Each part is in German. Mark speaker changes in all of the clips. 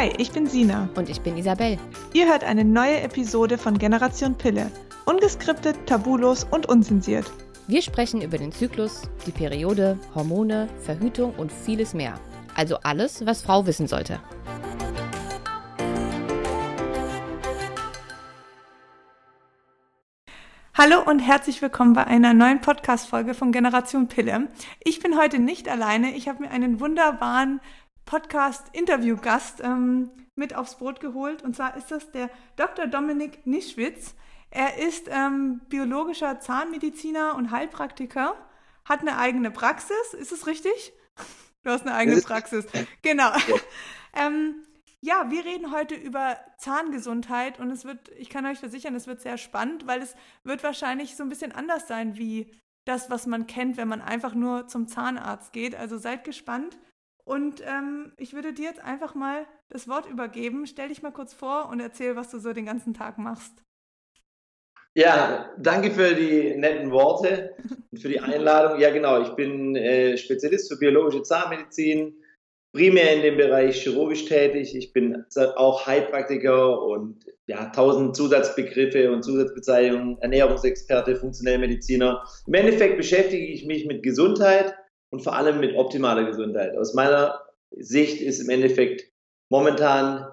Speaker 1: Hi, ich bin Sina.
Speaker 2: Und ich bin Isabel.
Speaker 1: Ihr hört eine neue Episode von Generation Pille. Ungeskriptet, tabulos und unzensiert.
Speaker 2: Wir sprechen über den Zyklus, die Periode, Hormone, Verhütung und vieles mehr. Also alles, was Frau wissen sollte.
Speaker 1: Hallo und herzlich willkommen bei einer neuen Podcast-Folge von Generation Pille. Ich bin heute nicht alleine. Ich habe mir einen wunderbaren Podcast-Interview-Gast ähm, mit aufs Brot geholt. Und zwar ist das der Dr. Dominik Nischwitz. Er ist ähm, biologischer Zahnmediziner und Heilpraktiker, hat eine eigene Praxis. Ist es richtig? Du hast eine eigene Praxis. Genau. ähm, ja, wir reden heute über Zahngesundheit und es wird, ich kann euch versichern, es wird sehr spannend, weil es wird wahrscheinlich so ein bisschen anders sein wie das, was man kennt, wenn man einfach nur zum Zahnarzt geht. Also seid gespannt. Und ähm, ich würde dir jetzt einfach mal das Wort übergeben. Stell dich mal kurz vor und erzähl, was du so den ganzen Tag machst.
Speaker 3: Ja, danke für die netten Worte und für die Einladung. Ja, genau, ich bin äh, Spezialist für biologische Zahnmedizin, primär in dem Bereich chirurgisch tätig. Ich bin auch Heilpraktiker und ja, tausend Zusatzbegriffe und Zusatzbezeichnungen, Ernährungsexperte, funktionelle Mediziner. Im Endeffekt beschäftige ich mich mit Gesundheit und vor allem mit optimaler Gesundheit. Aus meiner Sicht ist im Endeffekt momentan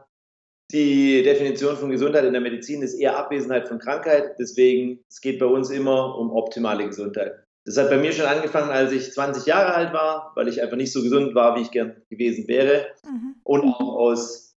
Speaker 3: die Definition von Gesundheit in der Medizin ist eher Abwesenheit von Krankheit. Deswegen, es geht bei uns immer um optimale Gesundheit. Das hat bei mir schon angefangen, als ich 20 Jahre alt war, weil ich einfach nicht so gesund war, wie ich gern gewesen wäre. Mhm. Und auch aus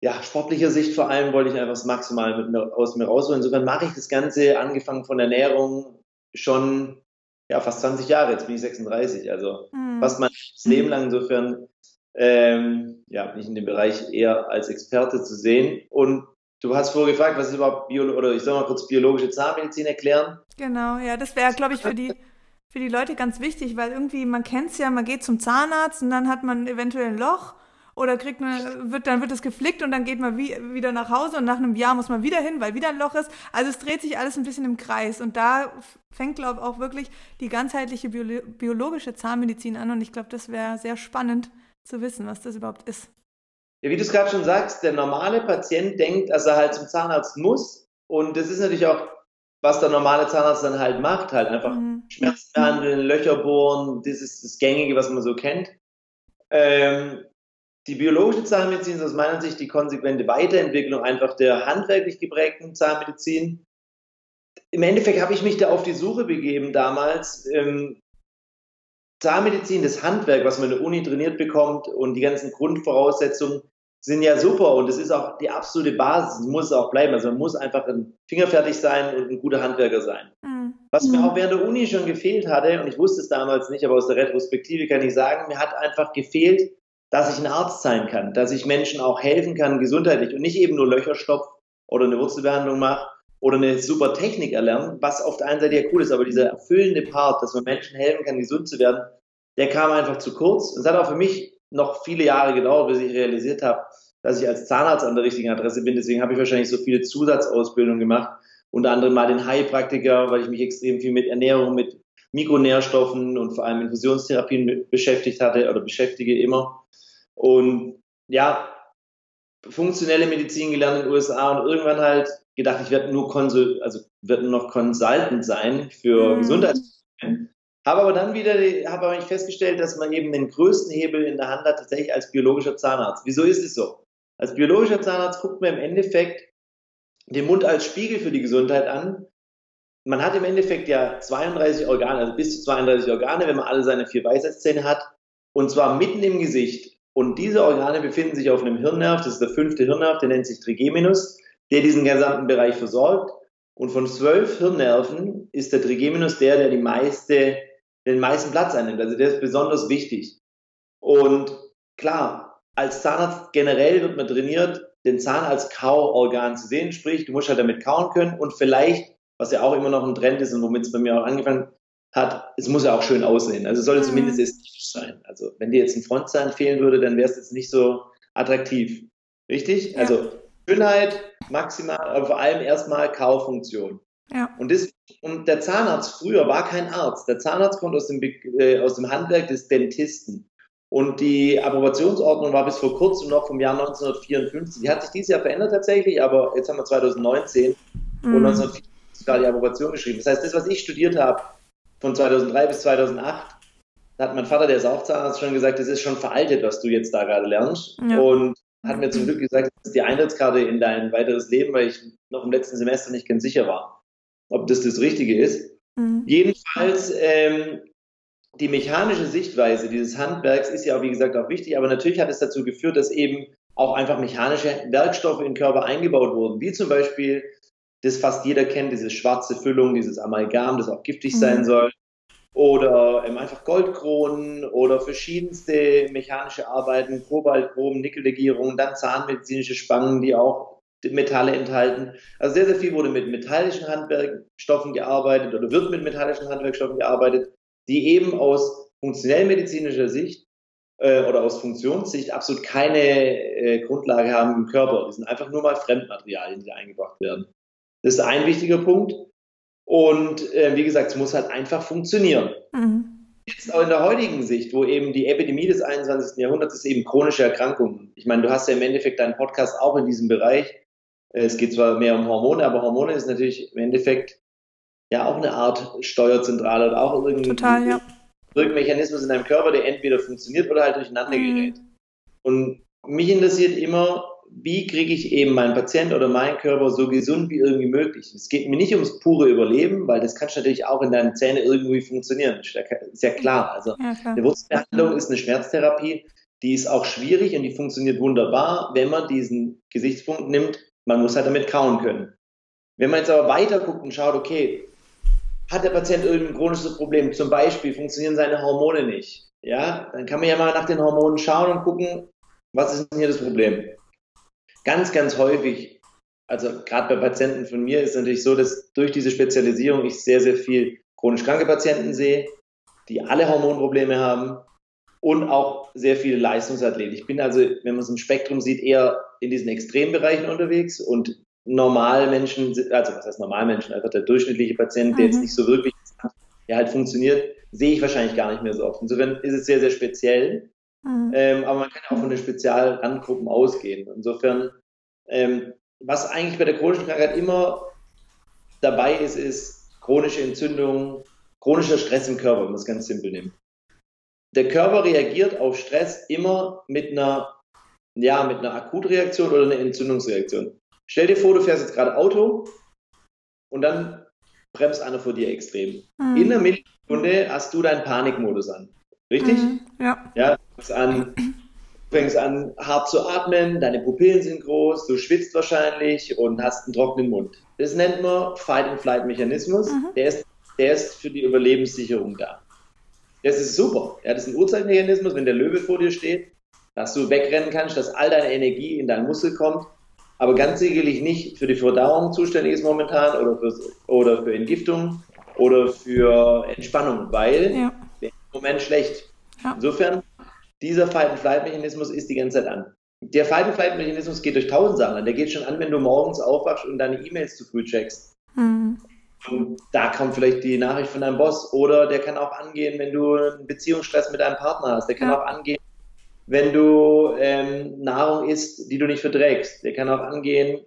Speaker 3: ja, sportlicher Sicht vor allem wollte ich einfach das Maximal mit aus mir rausholen. Insofern mache ich das Ganze, angefangen von Ernährung, schon ja, fast 20 Jahre. Jetzt bin ich 36, also mhm. fast mein Leben lang. Insofern ähm, ja, bin ich in dem Bereich eher als Experte zu sehen. Und Du hast vorher gefragt, was ist überhaupt Bio oder ich soll mal kurz biologische Zahnmedizin erklären?
Speaker 1: Genau, ja, das wäre, glaube ich, für die für die Leute ganz wichtig, weil irgendwie, man kennt es ja, man geht zum Zahnarzt und dann hat man eventuell ein Loch oder kriegt man, wird, dann wird es geflickt und dann geht man wie, wieder nach Hause und nach einem Jahr muss man wieder hin, weil wieder ein Loch ist. Also es dreht sich alles ein bisschen im Kreis und da fängt, glaube ich, auch wirklich die ganzheitliche Bio biologische Zahnmedizin an und ich glaube, das wäre sehr spannend zu wissen, was das überhaupt ist.
Speaker 3: Ja, wie du es gerade schon sagst, der normale Patient denkt, dass er halt zum Zahnarzt muss und das ist natürlich auch was der normale Zahnarzt dann halt macht, halt einfach mhm. Schmerzen behandeln, Löcher bohren, das ist das Gängige, was man so kennt. Ähm, die biologische Zahnmedizin ist aus meiner Sicht die konsequente Weiterentwicklung einfach der handwerklich geprägten Zahnmedizin. Im Endeffekt habe ich mich da auf die Suche begeben damals. Ähm, Zahnmedizin, das Handwerk, was man in der Uni trainiert bekommt und die ganzen Grundvoraussetzungen, sind ja super und es ist auch die absolute Basis, muss es auch bleiben. Also man muss einfach ein fingerfertig sein und ein guter Handwerker sein. Mhm. Was mir auch während der Uni schon gefehlt hatte, und ich wusste es damals nicht, aber aus der Retrospektive kann ich sagen, mir hat einfach gefehlt, dass ich ein Arzt sein kann, dass ich Menschen auch helfen kann, gesundheitlich und nicht eben nur Löcher stopfe oder eine Wurzelbehandlung mache oder eine super Technik erlernen, was auf der einen Seite ja cool ist, aber dieser erfüllende Part, dass man Menschen helfen kann, gesund zu werden, der kam einfach zu kurz. Es hat auch für mich noch viele Jahre gedauert, bis ich realisiert habe, dass ich als Zahnarzt an der richtigen Adresse bin. Deswegen habe ich wahrscheinlich so viele Zusatzausbildungen gemacht. Unter anderem mal den Heilpraktiker, weil ich mich extrem viel mit Ernährung, mit Mikronährstoffen und vor allem Infusionstherapien beschäftigt hatte oder beschäftige immer. Und ja, funktionelle Medizin gelernt in den USA und irgendwann halt gedacht, ich werde nur Konsul, also werde nur noch Consultant sein für mhm. Gesundheitsprobleme. Habe aber dann wieder habe aber festgestellt, dass man eben den größten Hebel in der Hand hat, tatsächlich als biologischer Zahnarzt. Wieso ist es so? Als biologischer Zahnarzt guckt man im Endeffekt den Mund als Spiegel für die Gesundheit an. Man hat im Endeffekt ja 32 Organe, also bis zu 32 Organe, wenn man alle seine vier Weisheitszähne hat. Und zwar mitten im Gesicht. Und diese Organe befinden sich auf einem Hirnnerv, das ist der fünfte Hirnnerv, der nennt sich Trigeminus, der diesen gesamten Bereich versorgt. Und von zwölf Hirnnerven ist der Trigeminus der, der die meiste den meisten Platz einnimmt. Also der ist besonders wichtig. Und klar, als Zahnarzt generell wird man trainiert, den Zahn als Kauorgan zu sehen, sprich, du musst halt damit kauen können und vielleicht, was ja auch immer noch ein Trend ist und womit es bei mir auch angefangen hat, es muss ja auch schön aussehen. Also es sollte mhm. zumindest ästhetisch sein. Also wenn dir jetzt ein Frontzahn fehlen würde, dann wäre es jetzt nicht so attraktiv. Richtig? Ja. Also Schönheit maximal, aber vor allem erstmal Kaufunktion. Ja. Und, das, und der Zahnarzt früher war kein Arzt. Der Zahnarzt kommt aus dem, äh, aus dem Handwerk des Dentisten. Und die Approbationsordnung war bis vor kurzem noch vom Jahr 1954. Die hat sich dieses Jahr verändert tatsächlich, aber jetzt haben wir 2019 mhm. und 1954 ist gerade die Approbation geschrieben. Das heißt, das, was ich studiert habe, von 2003 bis 2008, da hat mein Vater, der ist auch Zahnarzt, schon gesagt, das ist schon veraltet, was du jetzt da gerade lernst. Ja. Und hat mir zum Glück gesagt, das ist die Eintrittskarte in dein weiteres Leben, weil ich noch im letzten Semester nicht ganz sicher war, ob das das Richtige ist. Mhm. Jedenfalls ähm, die mechanische Sichtweise dieses Handwerks ist ja auch, wie gesagt, auch wichtig, aber natürlich hat es dazu geführt, dass eben auch einfach mechanische Werkstoffe in den Körper eingebaut wurden, wie zum Beispiel, das fast jeder kennt, diese schwarze Füllung, dieses Amalgam, das auch giftig mhm. sein soll, oder ähm, einfach Goldkronen oder verschiedenste mechanische Arbeiten, Kobaltchrom, Nickellegierung, dann zahnmedizinische Spangen, die auch Metalle enthalten. Also sehr, sehr viel wurde mit metallischen Handwerkstoffen gearbeitet oder wird mit metallischen Handwerkstoffen gearbeitet die eben aus funktionellmedizinischer Sicht äh, oder aus Funktionssicht absolut keine äh, Grundlage haben im Körper. Die sind einfach nur mal Fremdmaterialien, die eingebracht werden. Das ist ein wichtiger Punkt. Und äh, wie gesagt, es muss halt einfach funktionieren. Mhm. Jetzt auch in der heutigen Sicht, wo eben die Epidemie des 21. Jahrhunderts ist eben chronische Erkrankungen. Ich meine, du hast ja im Endeffekt deinen Podcast auch in diesem Bereich. Äh, es geht zwar mehr um Hormone, aber Hormone ist natürlich im Endeffekt ja auch eine Art Steuerzentrale oder auch irgendwie
Speaker 1: Total, ja.
Speaker 3: Mechanismus in deinem Körper, der entweder funktioniert oder halt durcheinander mhm. gerät. Und mich interessiert immer, wie kriege ich eben meinen Patient oder meinen Körper so gesund wie irgendwie möglich. Es geht mir nicht ums pure Überleben, weil das kann natürlich auch in deinen Zähnen irgendwie funktionieren. Ist ja klar. Also ja, klar. eine Wurzelbehandlung ist eine Schmerztherapie, die ist auch schwierig und die funktioniert wunderbar, wenn man diesen Gesichtspunkt nimmt. Man muss halt damit kauen können. Wenn man jetzt aber weiter guckt und schaut, okay, hat der Patient irgendein chronisches Problem, zum Beispiel funktionieren seine Hormone nicht, ja, dann kann man ja mal nach den Hormonen schauen und gucken, was ist denn hier das Problem. Ganz, ganz häufig, also gerade bei Patienten von mir ist es natürlich so, dass durch diese Spezialisierung ich sehr, sehr viel chronisch kranke Patienten sehe, die alle Hormonprobleme haben und auch sehr viele Leistungsathleten. Ich bin also, wenn man es im Spektrum sieht, eher in diesen Extrembereichen unterwegs und Normalmenschen, also was heißt Normalmenschen, einfach der durchschnittliche Patient, der mhm. jetzt nicht so wirklich, der halt funktioniert, sehe ich wahrscheinlich gar nicht mehr so oft. Insofern ist es sehr, sehr speziell. Mhm. Ähm, aber man kann ja auch von den Spezialrandgruppen ausgehen. Insofern, ähm, was eigentlich bei der chronischen Krankheit immer dabei ist, ist chronische Entzündung, chronischer Stress im Körper, wenn man es ganz simpel nimmt. Der Körper reagiert auf Stress immer mit einer, ja, mit einer Akutreaktion oder einer Entzündungsreaktion. Stell dir vor, du fährst jetzt gerade Auto und dann bremst einer vor dir extrem. Mhm. In einer Millisekunde hast du deinen Panikmodus an. Richtig? Mhm,
Speaker 1: ja.
Speaker 3: Ja, fängst an, fängst an, hart zu atmen, deine Pupillen sind groß, du schwitzt wahrscheinlich und hast einen trockenen Mund. Das nennt man Fight-and-Flight-Mechanismus. Mhm. Der, ist, der ist für die Überlebenssicherung da. Das ist super. Ja, das ist ein Uhrzeitmechanismus, wenn der Löwe vor dir steht, dass du wegrennen kannst, dass all deine Energie in deinen Muskel kommt aber ganz sicherlich nicht für die Verdauung zuständig ist momentan oder für, oder für Entgiftung oder für Entspannung, weil ja. der ist im Moment schlecht. Ja. Insofern, dieser Fight-and-Flight-Mechanismus ist die ganze Zeit an. Der Fight-and-Flight-Mechanismus geht durch tausend Sachen an. Der geht schon an, wenn du morgens aufwachst und deine E-Mails zu früh checkst. Mhm. Und da kommt vielleicht die Nachricht von deinem Boss. Oder der kann auch angehen, wenn du einen Beziehungsstress mit deinem Partner hast. Der kann ja. auch angehen, wenn du ähm, Nahrung isst, die du nicht verträgst. Der kann auch angehen,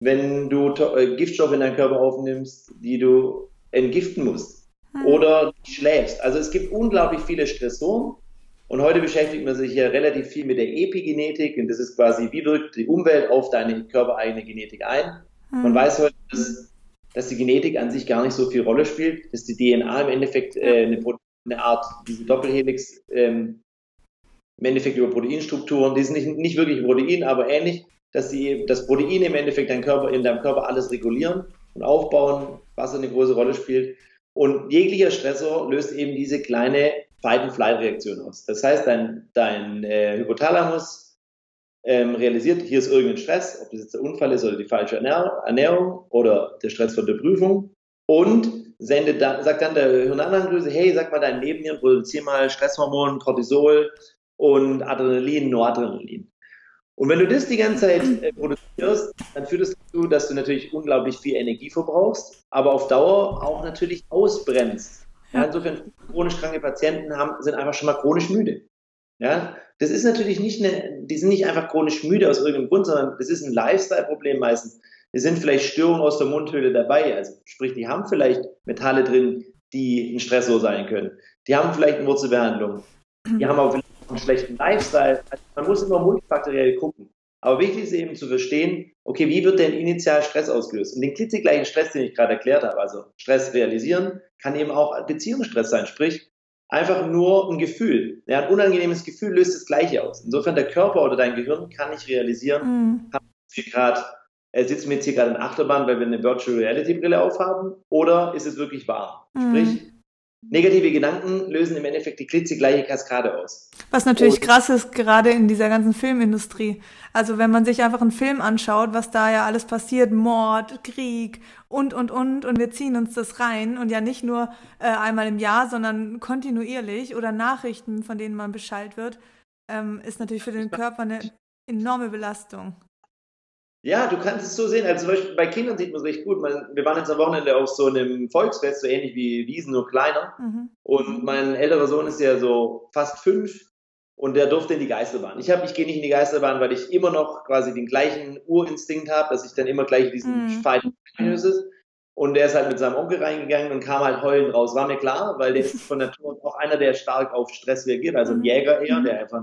Speaker 3: wenn du äh, Giftstoffe in deinen Körper aufnimmst, die du entgiften musst. Hm. Oder schläfst. Also es gibt unglaublich viele Stressoren. Und heute beschäftigt man sich ja relativ viel mit der Epigenetik. Und das ist quasi, wie wirkt die Umwelt auf deine körpereigene Genetik ein. Man weiß heute, dass, dass, die Genetik an sich gar nicht so viel Rolle spielt, dass die DNA im Endeffekt äh, eine, eine, Art, diese Doppelhelix ähm, im Endeffekt über Proteinstrukturen, die sind nicht, nicht wirklich Protein, aber ähnlich, dass die, das Protein im Endeffekt dein Körper, in deinem Körper alles regulieren und aufbauen, was eine große Rolle spielt. Und jeglicher Stressor löst eben diese kleine Fight-and-Flight-Reaktion aus. Das heißt, dein, dein äh, Hypothalamus ähm, realisiert, hier ist irgendein Stress, ob das jetzt der Unfall ist oder die falsche Ernährung oder der Stress von der Prüfung und sendet dann, sagt dann der Hirnanhangdrüse, hey, sag mal dein Leben hier, produzier mal Stresshormon, Cortisol, und Adrenalin, Noradrenalin. Und wenn du das die ganze Zeit äh, produzierst, dann führt es dazu, dass du natürlich unglaublich viel Energie verbrauchst, aber auf Dauer auch natürlich ausbrennst. Ja, insofern, chronisch kranke Patienten haben, sind einfach schon mal chronisch müde. Ja, das ist natürlich nicht eine, die sind nicht einfach chronisch müde aus irgendeinem Grund, sondern das ist ein Lifestyle-Problem meistens. Es sind vielleicht Störungen aus der Mundhöhle dabei, also sprich, die haben vielleicht Metalle drin, die ein Stressor sein können. Die haben vielleicht eine Wurzelbehandlung. Die haben aber vielleicht einen schlechten Lifestyle. Also man muss immer multifaktoriell gucken. Aber wichtig ist eben zu verstehen, okay, wie wird denn initial Stress ausgelöst? Und den klitzegleichen Stress, den ich gerade erklärt habe, also Stress realisieren, kann eben auch Beziehungsstress sein. Sprich, einfach nur ein Gefühl. Ja, ein unangenehmes Gefühl löst das Gleiche aus. Insofern der Körper oder dein Gehirn kann nicht realisieren, mhm. gerade äh, sitzen wir jetzt hier gerade in Achterbahn, weil wir eine Virtual Reality Brille aufhaben, oder ist es wirklich wahr? Mhm. Sprich, negative Gedanken lösen im Endeffekt die klitzegleiche Kaskade aus.
Speaker 1: Was natürlich und, krass ist, gerade in dieser ganzen Filmindustrie. Also wenn man sich einfach einen Film anschaut, was da ja alles passiert, Mord, Krieg und, und, und, und wir ziehen uns das rein und ja nicht nur äh, einmal im Jahr, sondern kontinuierlich oder Nachrichten, von denen man Bescheid wird, ähm, ist natürlich für den Körper eine enorme Belastung.
Speaker 3: Ja, du kannst es so sehen. Also zum Beispiel bei Kindern sieht man es recht gut. Man, wir waren jetzt am Wochenende auf so einem Volksfest, so ähnlich wie Wiesen, nur kleiner. Mhm. Und mein älterer Sohn ist ja so fast fünf und der durfte in die Geisterbahn. Ich, hab, ich gehe nicht in die Geisterbahn, weil ich immer noch quasi den gleichen Urinstinkt habe, dass ich dann immer gleich diesen mhm. Fight ist. Und der ist halt mit seinem Onkel reingegangen und kam halt heulend raus. War mir klar, weil der ist von Natur auch einer, der stark auf Stress reagiert, also ein mhm. Jäger eher, der einfach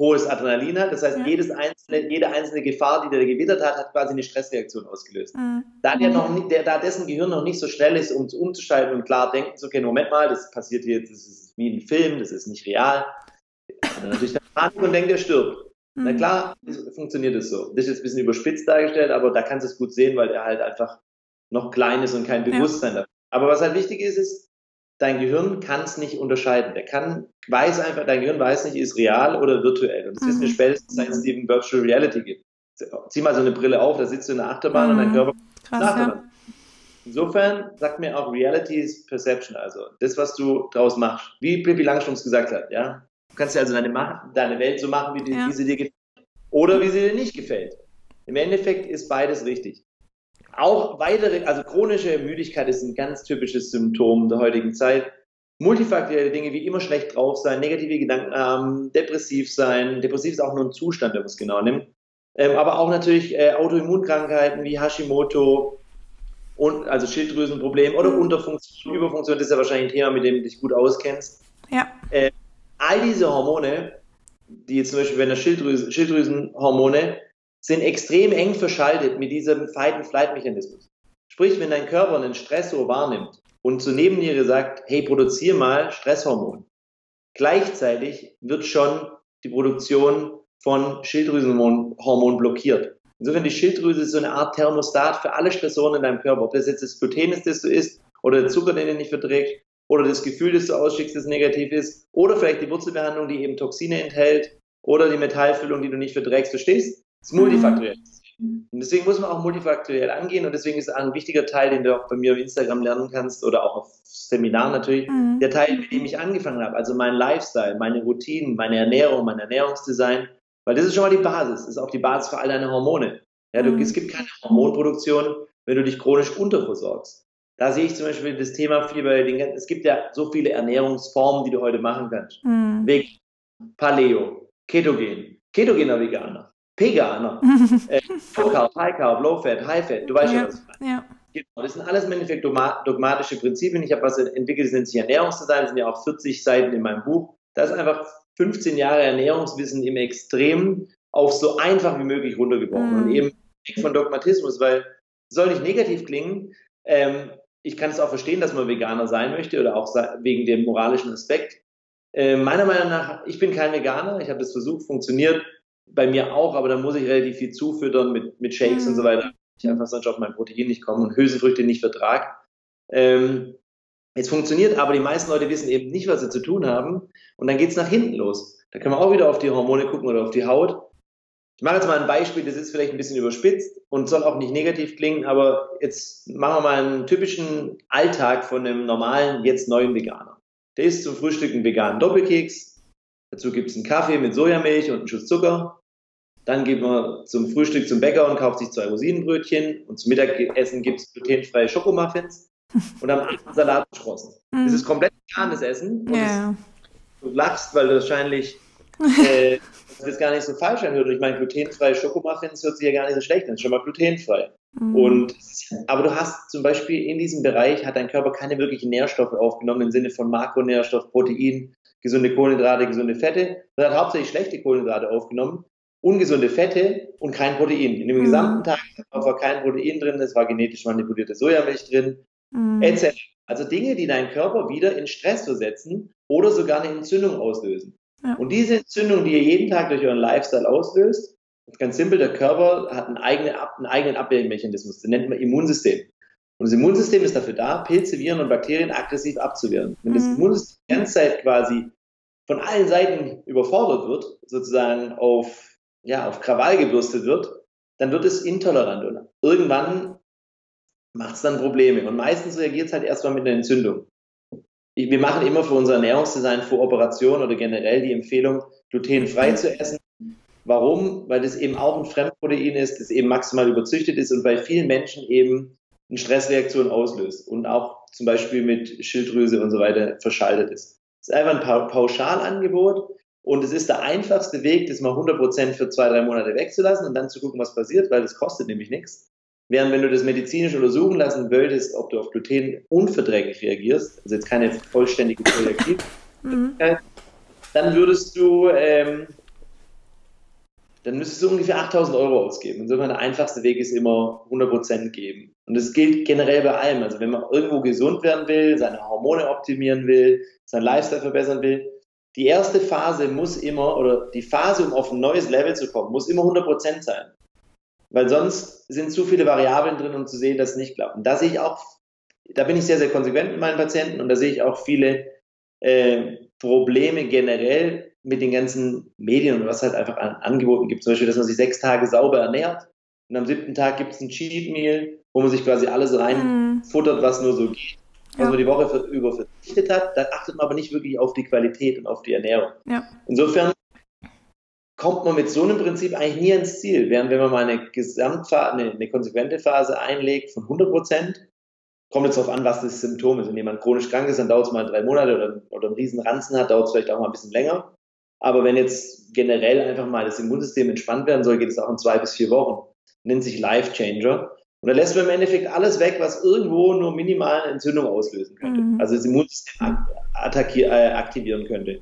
Speaker 3: hohes Adrenalin hat. Das heißt, ja. jedes einzelne, jede einzelne Gefahr, die der gewittert hat, hat quasi eine Stressreaktion ausgelöst. Mhm. Da, der noch nicht, der, da dessen Gehirn noch nicht so schnell ist, um umzuschalten und klar denken zu können, Moment mal, das passiert hier, das ist wie ein Film, das ist nicht real. Hat er natürlich dann Panik und denkt, er stirbt. Mhm. Na klar, funktioniert es so. Das ist jetzt ein bisschen überspitzt dargestellt, aber da kannst du es gut sehen, weil er halt einfach noch klein ist und kein Bewusstsein ja. dafür. Aber was halt wichtig ist, ist, dein Gehirn kann es nicht unterscheiden. Der kann, weiß einfach, dein Gehirn weiß nicht, ist real oder virtuell. Und das mhm. wissen wir spätestens, seit es eben Virtual Reality gibt. Zieh mal so eine Brille auf, da sitzt du in der Achterbahn mhm. und dein mhm. Körper Krass, ja. Insofern sagt mir auch Reality is Perception, also das, was du draus machst. Wie Pippi Langstrumpf gesagt hat, ja. Du kannst ja also deine, deine Welt so machen, wie, die, ja. wie sie dir gefällt. Oder wie sie dir nicht gefällt. Im Endeffekt ist beides richtig. Auch weitere, also chronische Müdigkeit ist ein ganz typisches Symptom der heutigen Zeit. Multifaktorielle Dinge wie immer schlecht drauf sein, negative Gedanken haben, depressiv sein. Depressiv ist auch nur ein Zustand, wenn man es genau nimmt. Ähm, aber auch natürlich äh, Autoimmunkrankheiten wie Hashimoto und also Schilddrüsenproblem oder. Unterfunktion, Überfunktion, das ist ja wahrscheinlich ein Thema, mit dem du dich gut auskennst.
Speaker 1: Ja.
Speaker 3: Äh, all diese Hormone, die jetzt zum Beispiel, wenn der Schilddrüsen, Schilddrüsenhormone sind extrem eng verschaltet mit diesem Fight-and-Flight-Mechanismus. Sprich, wenn dein Körper einen Stressor wahrnimmt und zur Nebenniere sagt, hey, produziere mal Stresshormon, gleichzeitig wird schon die Produktion von Schilddrüsenhormon blockiert. Insofern die Schilddrüse ist so eine Art Thermostat für alle Stressoren in deinem Körper. Ob das jetzt das Gluten ist, das du isst, oder der Zucker, den du nicht verträgst, oder das Gefühl, das du ausschickst, das negativ ist, oder vielleicht die Wurzelbehandlung, die eben Toxine enthält, oder die Metallfüllung, die du nicht verträgst. Verstehst? Ist multifaktoriell. Und deswegen muss man auch multifaktoriell angehen und deswegen ist ein wichtiger Teil, den du auch bei mir auf Instagram lernen kannst oder auch auf Seminaren natürlich, mhm. der Teil, mit dem ich angefangen habe. Also mein Lifestyle, meine Routinen, meine Ernährung, mein Ernährungsdesign, weil das ist schon mal die Basis, das ist auch die Basis für all deine Hormone. Ja, du, mhm. Es gibt keine Hormonproduktion, wenn du dich chronisch unterversorgst. Da sehe ich zum Beispiel das Thema viel bei den es gibt ja so viele Ernährungsformen, die du heute machen kannst. Mhm. Weg, Paleo, Ketogen, ketogener Veganer, Veganer, äh, Low Carb, High Carb, Low Fat, High Fat, du weißt ja, was ich meine. Ja. Genau, das sind alles im Endeffekt dogmatische Prinzipien. Ich habe was entwickelt, das nennt sich Ernährungsdesign, das sind ja auch 40 Seiten in meinem Buch. Das ist einfach 15 Jahre Ernährungswissen im Extrem auf so einfach wie möglich runtergebrochen mhm. und eben von Dogmatismus, weil soll nicht negativ klingen. Ähm, ich kann es auch verstehen, dass man Veganer sein möchte oder auch wegen dem moralischen Aspekt. Äh, meiner Meinung nach, ich bin kein Veganer, ich habe das versucht, funktioniert bei mir auch, aber dann muss ich relativ viel zufüttern mit, mit Shakes mhm. und so weiter. Ich einfach sonst auf mein Protein nicht komme und Hülsenfrüchte nicht vertrag. Ähm, es funktioniert, aber die meisten Leute wissen eben nicht, was sie zu tun haben. Und dann geht es nach hinten los. Da können wir auch wieder auf die Hormone gucken oder auf die Haut. Ich mache jetzt mal ein Beispiel, das ist vielleicht ein bisschen überspitzt und soll auch nicht negativ klingen, aber jetzt machen wir mal einen typischen Alltag von einem normalen, jetzt neuen Veganer. Der isst zum Frühstück einen veganen Doppelkeks, dazu gibt es einen Kaffee mit Sojamilch und einen Schuss Zucker. Dann geht man zum Frühstück zum Bäcker und kauft sich zwei Rosinenbrötchen. Und zum Mittagessen gibt es glutenfreie Schokomuffins. Und am Abend Salatsprossen. Mhm. Das ist komplett veganes Essen.
Speaker 1: Ja.
Speaker 3: du lachst, weil du wahrscheinlich äh, das gar nicht so falsch anhört. Ich meine, glutenfreie Schokomuffins hört sich ja gar nicht so schlecht an, ist schon mal glutenfrei. Mhm. Und, aber du hast zum Beispiel in diesem Bereich hat dein Körper keine wirklichen Nährstoffe aufgenommen im Sinne von Makronährstoff, Protein, gesunde Kohlenhydrate, gesunde Fette. Er hat hauptsächlich schlechte Kohlenhydrate aufgenommen, ungesunde Fette und kein Protein. In dem mhm. gesamten Tag war kein Protein drin, es war genetisch manipulierte Sojamilch drin, mhm. etc. Also Dinge, die deinen Körper wieder in Stress versetzen oder sogar eine Entzündung auslösen. Ja. Und diese Entzündung, die ihr jeden Tag durch euren Lifestyle auslöst, ganz simpel, der Körper hat einen eigenen, einen eigenen Abwehrmechanismus, den nennt man Immunsystem. Und das Immunsystem ist dafür da, Pilze, Viren und Bakterien aggressiv abzuwehren. Wenn das mhm. Immunsystem die ganze Zeit quasi von allen Seiten überfordert wird, sozusagen auf, ja, auf Krawall gebürstet wird, dann wird es intolerant und irgendwann macht es dann Probleme. Und meistens reagiert es halt erstmal mit einer Entzündung wir machen immer für unser Ernährungsdesign vor Operation oder generell die Empfehlung, glutenfrei zu essen. Warum? Weil das eben auch ein Fremdprotein ist, das eben maximal überzüchtet ist und bei vielen Menschen eben eine Stressreaktion auslöst und auch zum Beispiel mit Schilddrüse und so weiter verschaltet ist. Es ist einfach ein Pauschalangebot und es ist der einfachste Weg, das mal 100% für zwei, drei Monate wegzulassen und dann zu gucken, was passiert, weil das kostet nämlich nichts. Während wenn du das medizinisch untersuchen lassen würdest, ob du auf Gluten unverträglich reagierst, also jetzt keine vollständige Projektivität, mhm. dann würdest du, ähm, dann müsstest du ungefähr 8000 Euro ausgeben. Insofern der einfachste Weg ist immer 100% geben. Und das gilt generell bei allem. Also wenn man irgendwo gesund werden will, seine Hormone optimieren will, sein Lifestyle verbessern will, die erste Phase muss immer, oder die Phase, um auf ein neues Level zu kommen, muss immer 100% sein. Weil sonst sind zu viele Variablen drin, um zu sehen, dass es nicht klappt. Und da sehe ich auch, da bin ich sehr, sehr konsequent mit meinen Patienten und da sehe ich auch viele äh, Probleme generell mit den ganzen Medien und was halt einfach an Angeboten gibt. Zum Beispiel, dass man sich sechs Tage sauber ernährt und am siebten Tag gibt es ein Cheat Meal, wo man sich quasi alles reinfuttert, mhm. was nur so geht, ja. man die Woche für, über verzichtet hat. Da achtet man aber nicht wirklich auf die Qualität und auf die Ernährung. Ja. Insofern kommt man mit so einem Prinzip eigentlich nie ins Ziel. Während wenn man mal eine Gesamtphase, eine, eine konsequente Phase einlegt von 100 Prozent, kommt jetzt darauf an, was das Symptom ist. Wenn jemand chronisch krank ist, dann dauert es mal drei Monate oder, oder einen riesen Ranzen hat, dauert es vielleicht auch mal ein bisschen länger. Aber wenn jetzt generell einfach mal das Immunsystem entspannt werden soll, geht es auch in zwei bis vier Wochen. Nennt sich Life Changer. Und da lässt man im Endeffekt alles weg, was irgendwo nur minimal eine Entzündung auslösen könnte. Mhm. Also das Immunsystem äh, aktivieren könnte.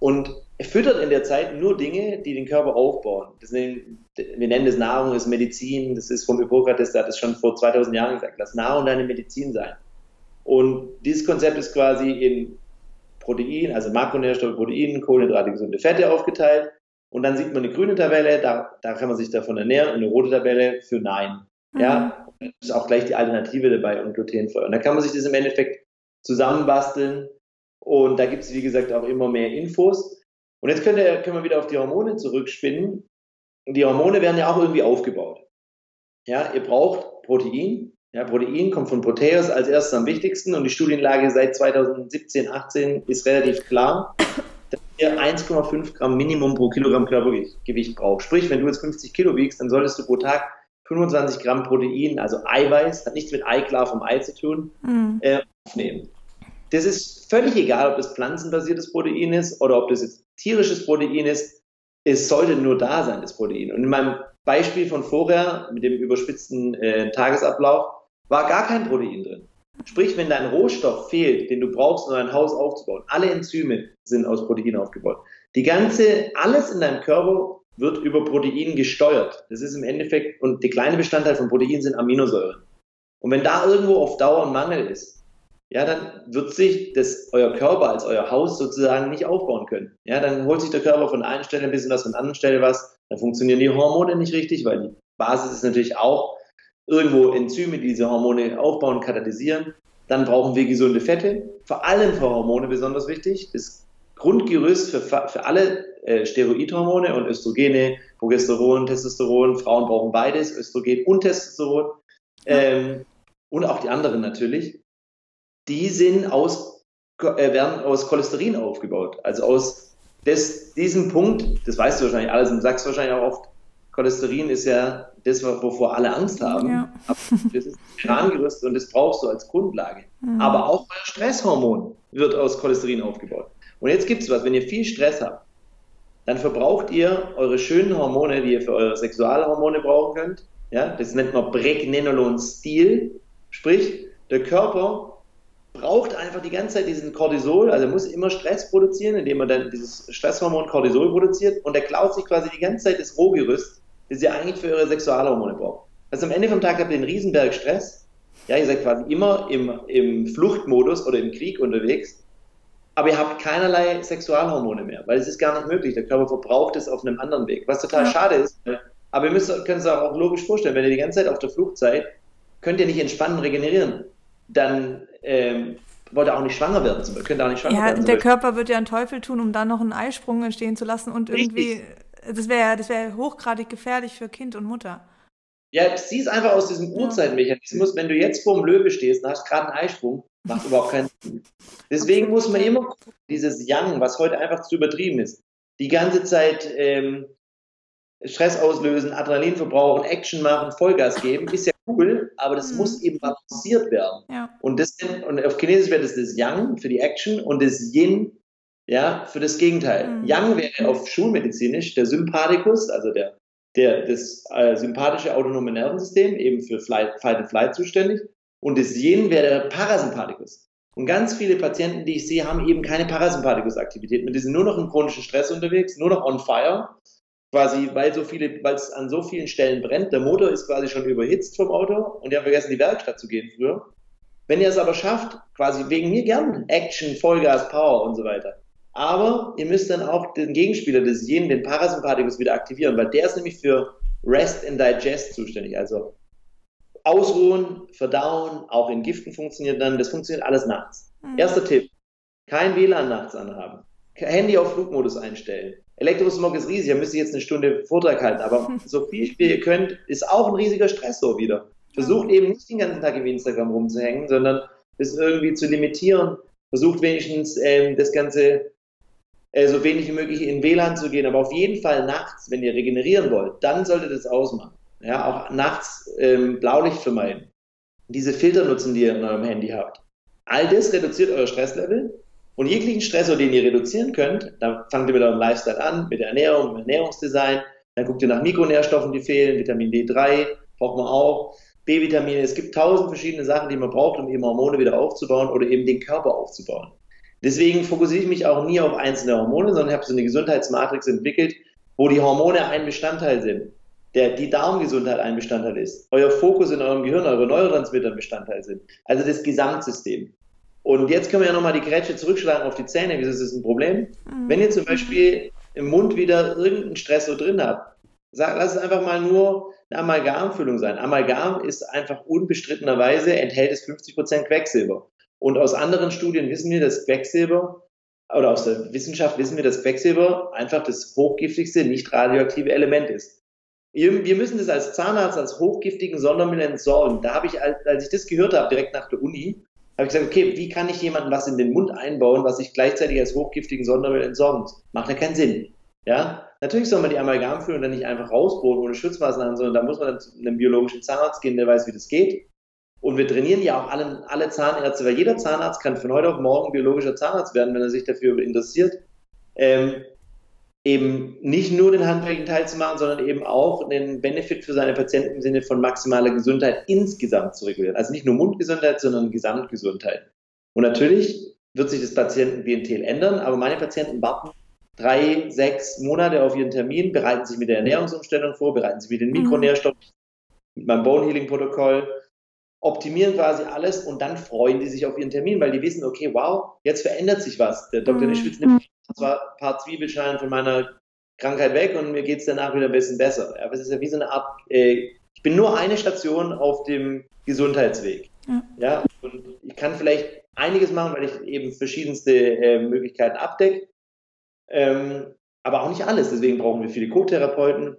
Speaker 3: Und er füttert in der Zeit nur Dinge, die den Körper aufbauen. Sind, wir nennen das Nahrung, ist Medizin, das ist vom Hippokrates, der hat das schon vor 2000 Jahren gesagt, lass Nahrung deine Medizin sein. Und dieses Konzept ist quasi in Protein, also Makronährstoffe, Protein, Kohlenhydrate, gesunde Fette aufgeteilt. Und dann sieht man eine grüne Tabelle, da, da kann man sich davon ernähren, und eine rote Tabelle für Nein. Mhm. Ja, ist auch gleich die Alternative dabei und glutenfrei. Und da kann man sich das im Endeffekt zusammenbasteln. Und da gibt es, wie gesagt, auch immer mehr Infos. Und jetzt können wir, können wir wieder auf die Hormone zurückspinnen. Und die Hormone werden ja auch irgendwie aufgebaut. Ja, ihr braucht Protein. Ja, Protein kommt von Proteus als erstes am wichtigsten und die Studienlage seit 2017, 18 ist relativ klar, dass ihr 1,5 Gramm Minimum pro Kilogramm Körpergewicht braucht. Sprich, wenn du jetzt 50 Kilo wiegst, dann solltest du pro Tag 25 Gramm Protein, also Eiweiß, hat nichts mit Eiklar vom Ei zu tun, mhm. äh, aufnehmen. Das ist völlig egal, ob das pflanzenbasiertes Protein ist oder ob das jetzt tierisches Protein ist. Es sollte nur da sein, das Protein. Und in meinem Beispiel von vorher mit dem überspitzten äh, Tagesablauf war gar kein Protein drin. Sprich, wenn dein Rohstoff fehlt, den du brauchst, um dein Haus aufzubauen, alle Enzyme sind aus Protein aufgebaut. Die ganze, alles in deinem Körper wird über Protein gesteuert. Das ist im Endeffekt, und der kleine Bestandteil von Protein sind Aminosäuren. Und wenn da irgendwo auf Dauer ein Mangel ist, ja, dann wird sich das, euer Körper als euer Haus sozusagen nicht aufbauen können. Ja, dann holt sich der Körper von einer Stelle ein bisschen was, von der anderen Stelle was, dann funktionieren die Hormone nicht richtig, weil die Basis ist natürlich auch irgendwo Enzyme, die diese Hormone aufbauen, katalysieren. Dann brauchen wir gesunde Fette, vor allem für Hormone besonders wichtig. Das Grundgerüst für, für alle äh, Steroidhormone und Östrogene, Progesteron, Testosteron. Frauen brauchen beides, Östrogen und Testosteron. Ähm, und auch die anderen natürlich die sind aus, äh, werden aus Cholesterin aufgebaut. Also aus des, diesem Punkt, das weißt du wahrscheinlich alles und sagst wahrscheinlich auch oft, Cholesterin ist ja das, wovor alle Angst haben. Ja. das ist herangerüstet und das brauchst du als Grundlage. Mhm. Aber auch euer Stresshormon wird aus Cholesterin aufgebaut. Und jetzt gibt es was, wenn ihr viel Stress habt, dann verbraucht ihr eure schönen Hormone, die ihr für eure Sexualhormone brauchen könnt. Ja, das nennt man Pregnenolon-Stil. Sprich, der Körper braucht einfach die ganze Zeit diesen Cortisol, also muss immer Stress produzieren, indem er dann dieses Stresshormon Cortisol produziert und er klaut sich quasi die ganze Zeit das Rohgerüst, das ihr eigentlich für eure Sexualhormone braucht. Also am Ende vom Tag habt ihr einen Riesenberg Stress. Ja, ihr seid quasi immer im, im Fluchtmodus oder im Krieg unterwegs, aber ihr habt keinerlei Sexualhormone mehr, weil es ist gar nicht möglich. Der Körper verbraucht es auf einem anderen Weg, was total ja. schade ist. Aber ihr müsst, könnt es auch logisch vorstellen, wenn ihr die ganze Zeit auf der Flucht seid, könnt ihr nicht entspannen, regenerieren. Dann ähm, wollt ihr auch nicht schwanger werden. Zum Könnt ihr auch nicht schwanger
Speaker 1: ja,
Speaker 3: werden.
Speaker 1: Ja, der Körper wird ja einen Teufel tun, um dann noch einen Eisprung entstehen zu lassen und irgendwie, Richtig. das wäre das wär hochgradig gefährlich für Kind und Mutter.
Speaker 3: Ja, zieh es einfach aus diesem Urzeitmechanismus. Wenn du jetzt vor dem Löwe stehst und hast gerade einen Eisprung, macht überhaupt keinen Sinn. Deswegen muss man immer gucken, dieses Young, was heute einfach zu übertrieben ist, die ganze Zeit ähm, Stress auslösen, Adrenalin verbrauchen, Action machen, Vollgas geben, ist ja cool, aber das mhm. muss eben balanciert werden. Ja. Und, das, und auf Chinesisch wäre das das Yang für die Action und das Yin ja, für das Gegenteil. Mhm. Yang wäre auf Schulmedizinisch der Sympathikus, also der, der, das äh, sympathische autonome Nervensystem, eben für Flight, Fight and Flight zuständig. Und das Yin wäre der Parasympathikus. Und ganz viele Patienten, die ich sehe, haben eben keine Parasympathikus-Aktivität. Die sind nur noch im chronischen Stress unterwegs, nur noch on fire quasi, weil so viele, weil es an so vielen Stellen brennt. Der Motor ist quasi schon überhitzt vom Auto und die haben vergessen, die Werkstatt zu gehen früher. Wenn ihr es aber schafft, quasi wegen mir gern Action, Vollgas, Power und so weiter. Aber ihr müsst dann auch den Gegenspieler des Yin, den Parasympathikus, wieder aktivieren, weil der ist nämlich für Rest and Digest zuständig. Also ausruhen, verdauen, auch in Giften funktioniert dann. Das funktioniert alles nachts. Mhm. Erster Tipp: Kein WLAN nachts anhaben. Handy auf Flugmodus einstellen. Elektrosmog ist riesig, da müsst ihr jetzt eine Stunde Vortrag halten, aber so viel wie ihr könnt, ist auch ein riesiger Stressor wieder. Versucht eben nicht den ganzen Tag im Instagram rumzuhängen, sondern es irgendwie zu limitieren. Versucht wenigstens ähm, das Ganze äh, so wenig wie möglich in WLAN zu gehen, aber auf jeden Fall nachts, wenn ihr regenerieren wollt, dann solltet ihr das ausmachen. Ja, auch nachts ähm, Blaulicht vermeiden. Diese Filter nutzen, die ihr in eurem Handy habt. All das reduziert euer Stresslevel und jeglichen Stressor, den ihr reduzieren könnt, dann fangt ihr mit eurem Lifestyle an, mit der Ernährung, mit Ernährungsdesign. Dann guckt ihr nach Mikronährstoffen, die fehlen. Vitamin D3 braucht man auch. B-Vitamine. Es gibt tausend verschiedene Sachen, die man braucht, um eben Hormone wieder aufzubauen oder eben den Körper aufzubauen. Deswegen fokussiere ich mich auch nie auf einzelne Hormone, sondern habe so eine Gesundheitsmatrix entwickelt, wo die Hormone ein Bestandteil sind, der die Darmgesundheit ein Bestandteil ist, euer Fokus in eurem Gehirn, eure Neurotransmitter ein Bestandteil sind. Also das Gesamtsystem. Und jetzt können wir ja nochmal die Grätsche zurückschlagen auf die Zähne. Wieso ist das ein Problem? Mhm. Wenn ihr zum Beispiel im Mund wieder irgendeinen Stress so drin habt, sag, lass es einfach mal nur eine Amalgamfüllung sein. Amalgam ist einfach unbestrittenerweise, enthält es 50% Quecksilber. Und aus anderen Studien wissen wir, dass Quecksilber, oder aus der Wissenschaft wissen wir, dass Quecksilber einfach das hochgiftigste, nicht radioaktive Element ist. Wir müssen das als Zahnarzt als hochgiftigen Sondermüll entsorgen. Da habe ich, als ich das gehört habe, direkt nach der Uni, habe ich gesagt, okay, wie kann ich jemandem was in den Mund einbauen, was ich gleichzeitig als hochgiftigen Sondermüll entsorgen muss? Macht ja keinen Sinn. Ja, natürlich soll man die Amalgamfüllung dann nicht einfach rausbohren ohne Schutzmaßnahmen, sondern da muss man dann zu einem biologischen Zahnarzt gehen, der weiß, wie das geht. Und wir trainieren ja auch alle, alle Zahnärzte, weil jeder Zahnarzt kann von heute auf morgen biologischer Zahnarzt werden, wenn er sich dafür interessiert. Ähm, eben nicht nur den handwerklichen Teil zu machen, sondern eben auch den Benefit für seine Patienten im Sinne von maximaler Gesundheit insgesamt zu regulieren. Also nicht nur Mundgesundheit, sondern Gesamtgesundheit. Und natürlich wird sich das Patientenklientel ändern, aber meine Patienten warten drei, sechs Monate auf ihren Termin, bereiten sich mit der Ernährungsumstellung vor, bereiten sich mit den mhm. Mikronährstoffen, mit meinem Bone Healing Protokoll, optimieren quasi alles und dann freuen die sich auf ihren Termin, weil die wissen, okay, wow, jetzt verändert sich was. Der Dr. Mhm. Nischwitz nimmt zwar ein paar Zwiebelschalen von meiner Krankheit weg und mir geht es danach wieder ein bisschen besser. Aber es ist ja wie so eine Art, äh, ich bin nur eine Station auf dem Gesundheitsweg. Ja. ja. Und ich kann vielleicht einiges machen, weil ich eben verschiedenste äh, Möglichkeiten abdecke. Ähm, aber auch nicht alles. Deswegen brauchen wir viele Co-Therapeuten.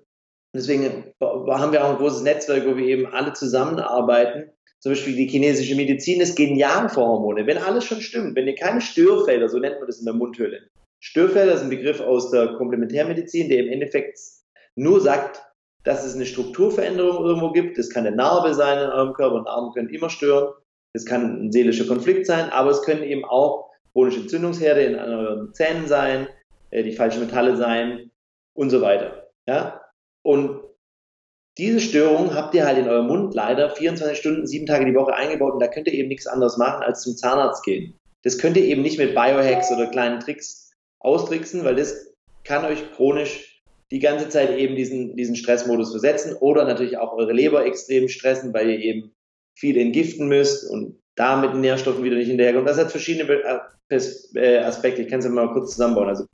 Speaker 3: Deswegen haben wir auch ein großes Netzwerk, wo wir eben alle zusammenarbeiten. Zum Beispiel die chinesische Medizin ist genial für Hormone. Wenn alles schon stimmt, wenn ihr keine Störfelder, so nennt man das in der Mundhöhle, Störfelder ist ein Begriff aus der Komplementärmedizin, der im Endeffekt nur sagt, dass es eine Strukturveränderung irgendwo gibt. Das kann eine Narbe sein in eurem Körper. Narben können immer stören. Das kann ein seelischer Konflikt sein, aber es können eben auch chronische Entzündungsherde in euren Zähnen sein, äh, die falschen Metalle sein, und so weiter. Ja? Und diese Störung habt ihr halt in eurem Mund leider 24 Stunden, sieben Tage die Woche eingebaut und da könnt ihr eben nichts anderes machen, als zum Zahnarzt gehen. Das könnt ihr eben nicht mit Biohacks oder kleinen Tricks austricksen, weil das kann euch chronisch die ganze Zeit eben diesen, diesen Stressmodus versetzen oder natürlich auch eure Leber extrem stressen, weil ihr eben viel entgiften müsst und da mit den Nährstoffen wieder nicht hinterherkommt. Das hat verschiedene äh, Aspekte. Ich kann es ja mal kurz zusammenbauen. Also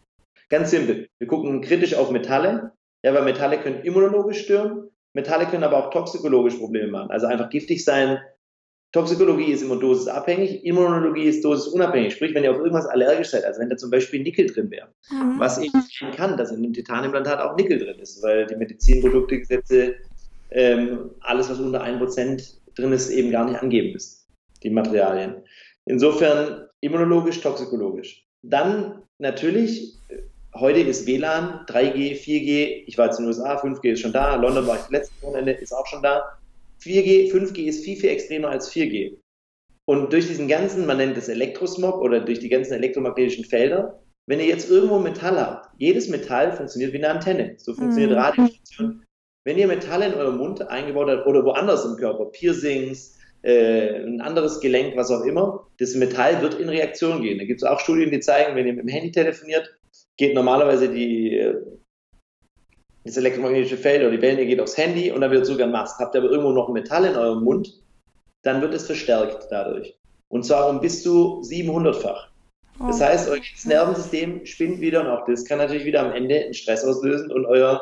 Speaker 3: ganz simpel. Wir gucken kritisch auf Metalle. Ja, weil Metalle können immunologisch stören. Metalle können aber auch toxikologisch Probleme machen. Also einfach giftig sein. Toxikologie ist immer dosisabhängig, Immunologie ist dosisunabhängig. Sprich, wenn ihr auf irgendwas allergisch seid, also wenn da zum Beispiel Nickel drin wäre, mhm. was eben sein kann, dass in einem Titanimplantat auch Nickel drin ist, weil die Medizinproduktegesetze ähm, alles, was unter 1% drin ist, eben gar nicht angeben müssen, die Materialien. Insofern immunologisch, toxikologisch. Dann natürlich, heute ist WLAN, 3G, 4G, ich war jetzt in den USA, 5G ist schon da, London war ich letztes Wochenende, ist auch schon da. 4G, 5G ist viel, viel extremer als 4G. Und durch diesen ganzen, man nennt es Elektrosmog oder durch die ganzen elektromagnetischen Felder, wenn ihr jetzt irgendwo Metall habt, jedes Metall funktioniert wie eine Antenne. So funktioniert mhm. Radiostation. Wenn ihr Metall in eurem Mund eingebaut habt oder woanders im Körper, Piercings, äh, ein anderes Gelenk, was auch immer, das Metall wird in Reaktion gehen. Da gibt es auch Studien, die zeigen, wenn ihr mit dem Handy telefoniert, geht normalerweise die, äh, das elektromagnetische Feld oder die Welle geht aufs Handy und dann wird sogar ein Mast. Habt ihr aber irgendwo noch ein Metall in eurem Mund, dann wird es verstärkt dadurch. Und zwar um bis zu 700-fach. Das heißt, euer Nervensystem spinnt wieder und auch das kann natürlich wieder am Ende einen Stress auslösen und euer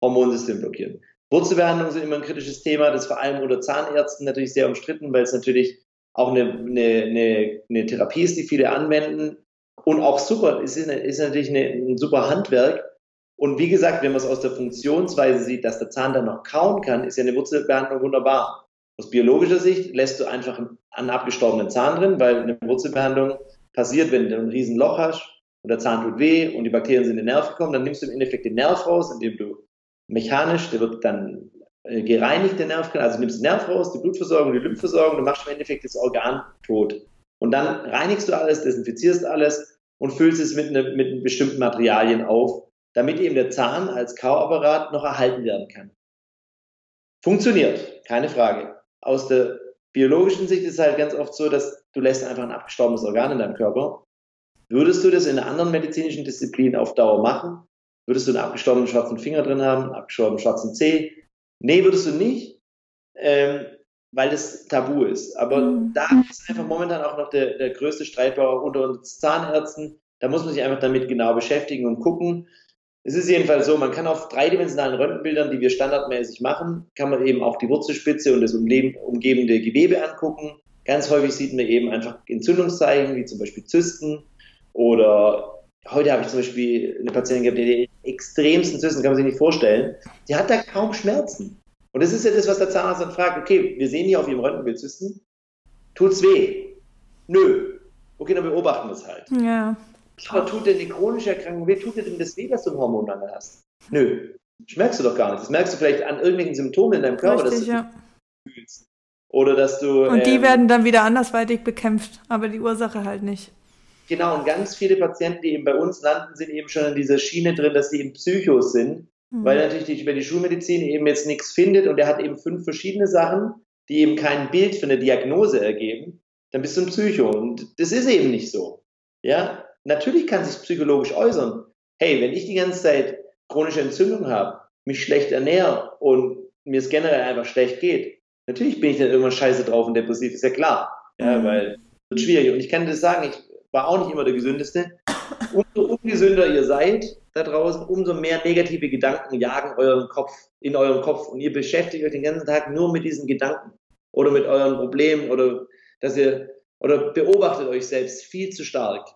Speaker 3: Hormonsystem blockieren. Wurzelbehandlungen sind immer ein kritisches Thema, das vor allem unter Zahnärzten natürlich sehr umstritten, weil es natürlich auch eine, eine, eine, eine Therapie ist, die viele anwenden. Und auch super, es ist, ist natürlich ein super Handwerk. Und wie gesagt, wenn man es aus der Funktionsweise sieht, dass der Zahn dann noch kauen kann, ist ja eine Wurzelbehandlung wunderbar. Aus biologischer Sicht lässt du einfach einen abgestorbenen Zahn drin, weil eine Wurzelbehandlung passiert, wenn du ein Riesenloch hast und der Zahn tut weh und die Bakterien sind in den Nerv gekommen, dann nimmst du im Endeffekt den Nerv raus, indem du mechanisch, der wird dann äh, gereinigt, der Nervkanal, also nimmst den Nerv raus, die Blutversorgung, die Lymphversorgung, du machst im Endeffekt das Organ tot. Und dann reinigst du alles, desinfizierst alles und füllst es mit, ne, mit bestimmten Materialien auf, damit eben der Zahn als Kauapparat noch erhalten werden kann. Funktioniert, keine Frage. Aus der biologischen Sicht ist es halt ganz oft so, dass du lässt einfach ein abgestorbenes Organ in deinem Körper. Würdest du das in einer anderen medizinischen Disziplin auf Dauer machen, Würdest du einen abgestorbenen schwarzen Finger drin haben, einen abgestorbenen schwarzen Zeh? Nee, würdest du nicht, ähm, weil das tabu ist. Aber mhm. da ist einfach momentan auch noch der, der größte Streitbauer unter uns Zahnärzten. Da muss man sich einfach damit genau beschäftigen und gucken. Es ist jedenfalls so, man kann auf dreidimensionalen Röntgenbildern, die wir standardmäßig machen, kann man eben auch die Wurzelspitze und das umgebende Gewebe angucken. Ganz häufig sieht man eben einfach Entzündungszeichen, wie zum Beispiel Zysten oder heute habe ich zum Beispiel eine Patientin gehabt, die die extremsten Zysten, kann man sich nicht vorstellen. Die hat da kaum Schmerzen. Und das ist ja das, was der Zahnarzt dann fragt. Okay, wir sehen hier auf ihrem Röntgenbild Zysten. Tut's weh? Nö. Okay, dann beobachten wir es halt.
Speaker 1: Ja.
Speaker 3: Aber tut denn die chronische Erkrankung weh? Tut dir denn das weh, dass du einen Hormonmangel hast? Nö. Das merkst du doch gar nicht. Das merkst du vielleicht an irgendwelchen Symptomen in deinem Körper,
Speaker 1: Richtig,
Speaker 3: dass du
Speaker 1: ja.
Speaker 3: fühlst. Oder dass du.
Speaker 1: Und die ähm, werden dann wieder andersweitig bekämpft, aber die Ursache halt nicht.
Speaker 3: Genau, und ganz viele Patienten, die eben bei uns landen, sind eben schon in dieser Schiene drin, dass sie eben Psychos sind, mhm. weil natürlich die, über die Schulmedizin eben jetzt nichts findet und er hat eben fünf verschiedene Sachen, die eben kein Bild für eine Diagnose ergeben, dann bist du ein Psycho. Und das ist eben nicht so. Ja, natürlich kann sich psychologisch äußern. Hey, wenn ich die ganze Zeit chronische Entzündung habe, mich schlecht ernähre und mir es generell einfach schlecht geht, natürlich bin ich dann irgendwann scheiße drauf und depressiv, ist ja klar. Ja, mhm. weil es wird schwierig. Und ich kann dir sagen, ich war auch nicht immer der gesündeste. Umso ungesünder ihr seid da draußen, umso mehr negative Gedanken jagen euren Kopf, in eurem Kopf. Und ihr beschäftigt euch den ganzen Tag nur mit diesen Gedanken oder mit euren Problemen oder dass ihr oder beobachtet euch selbst viel zu stark.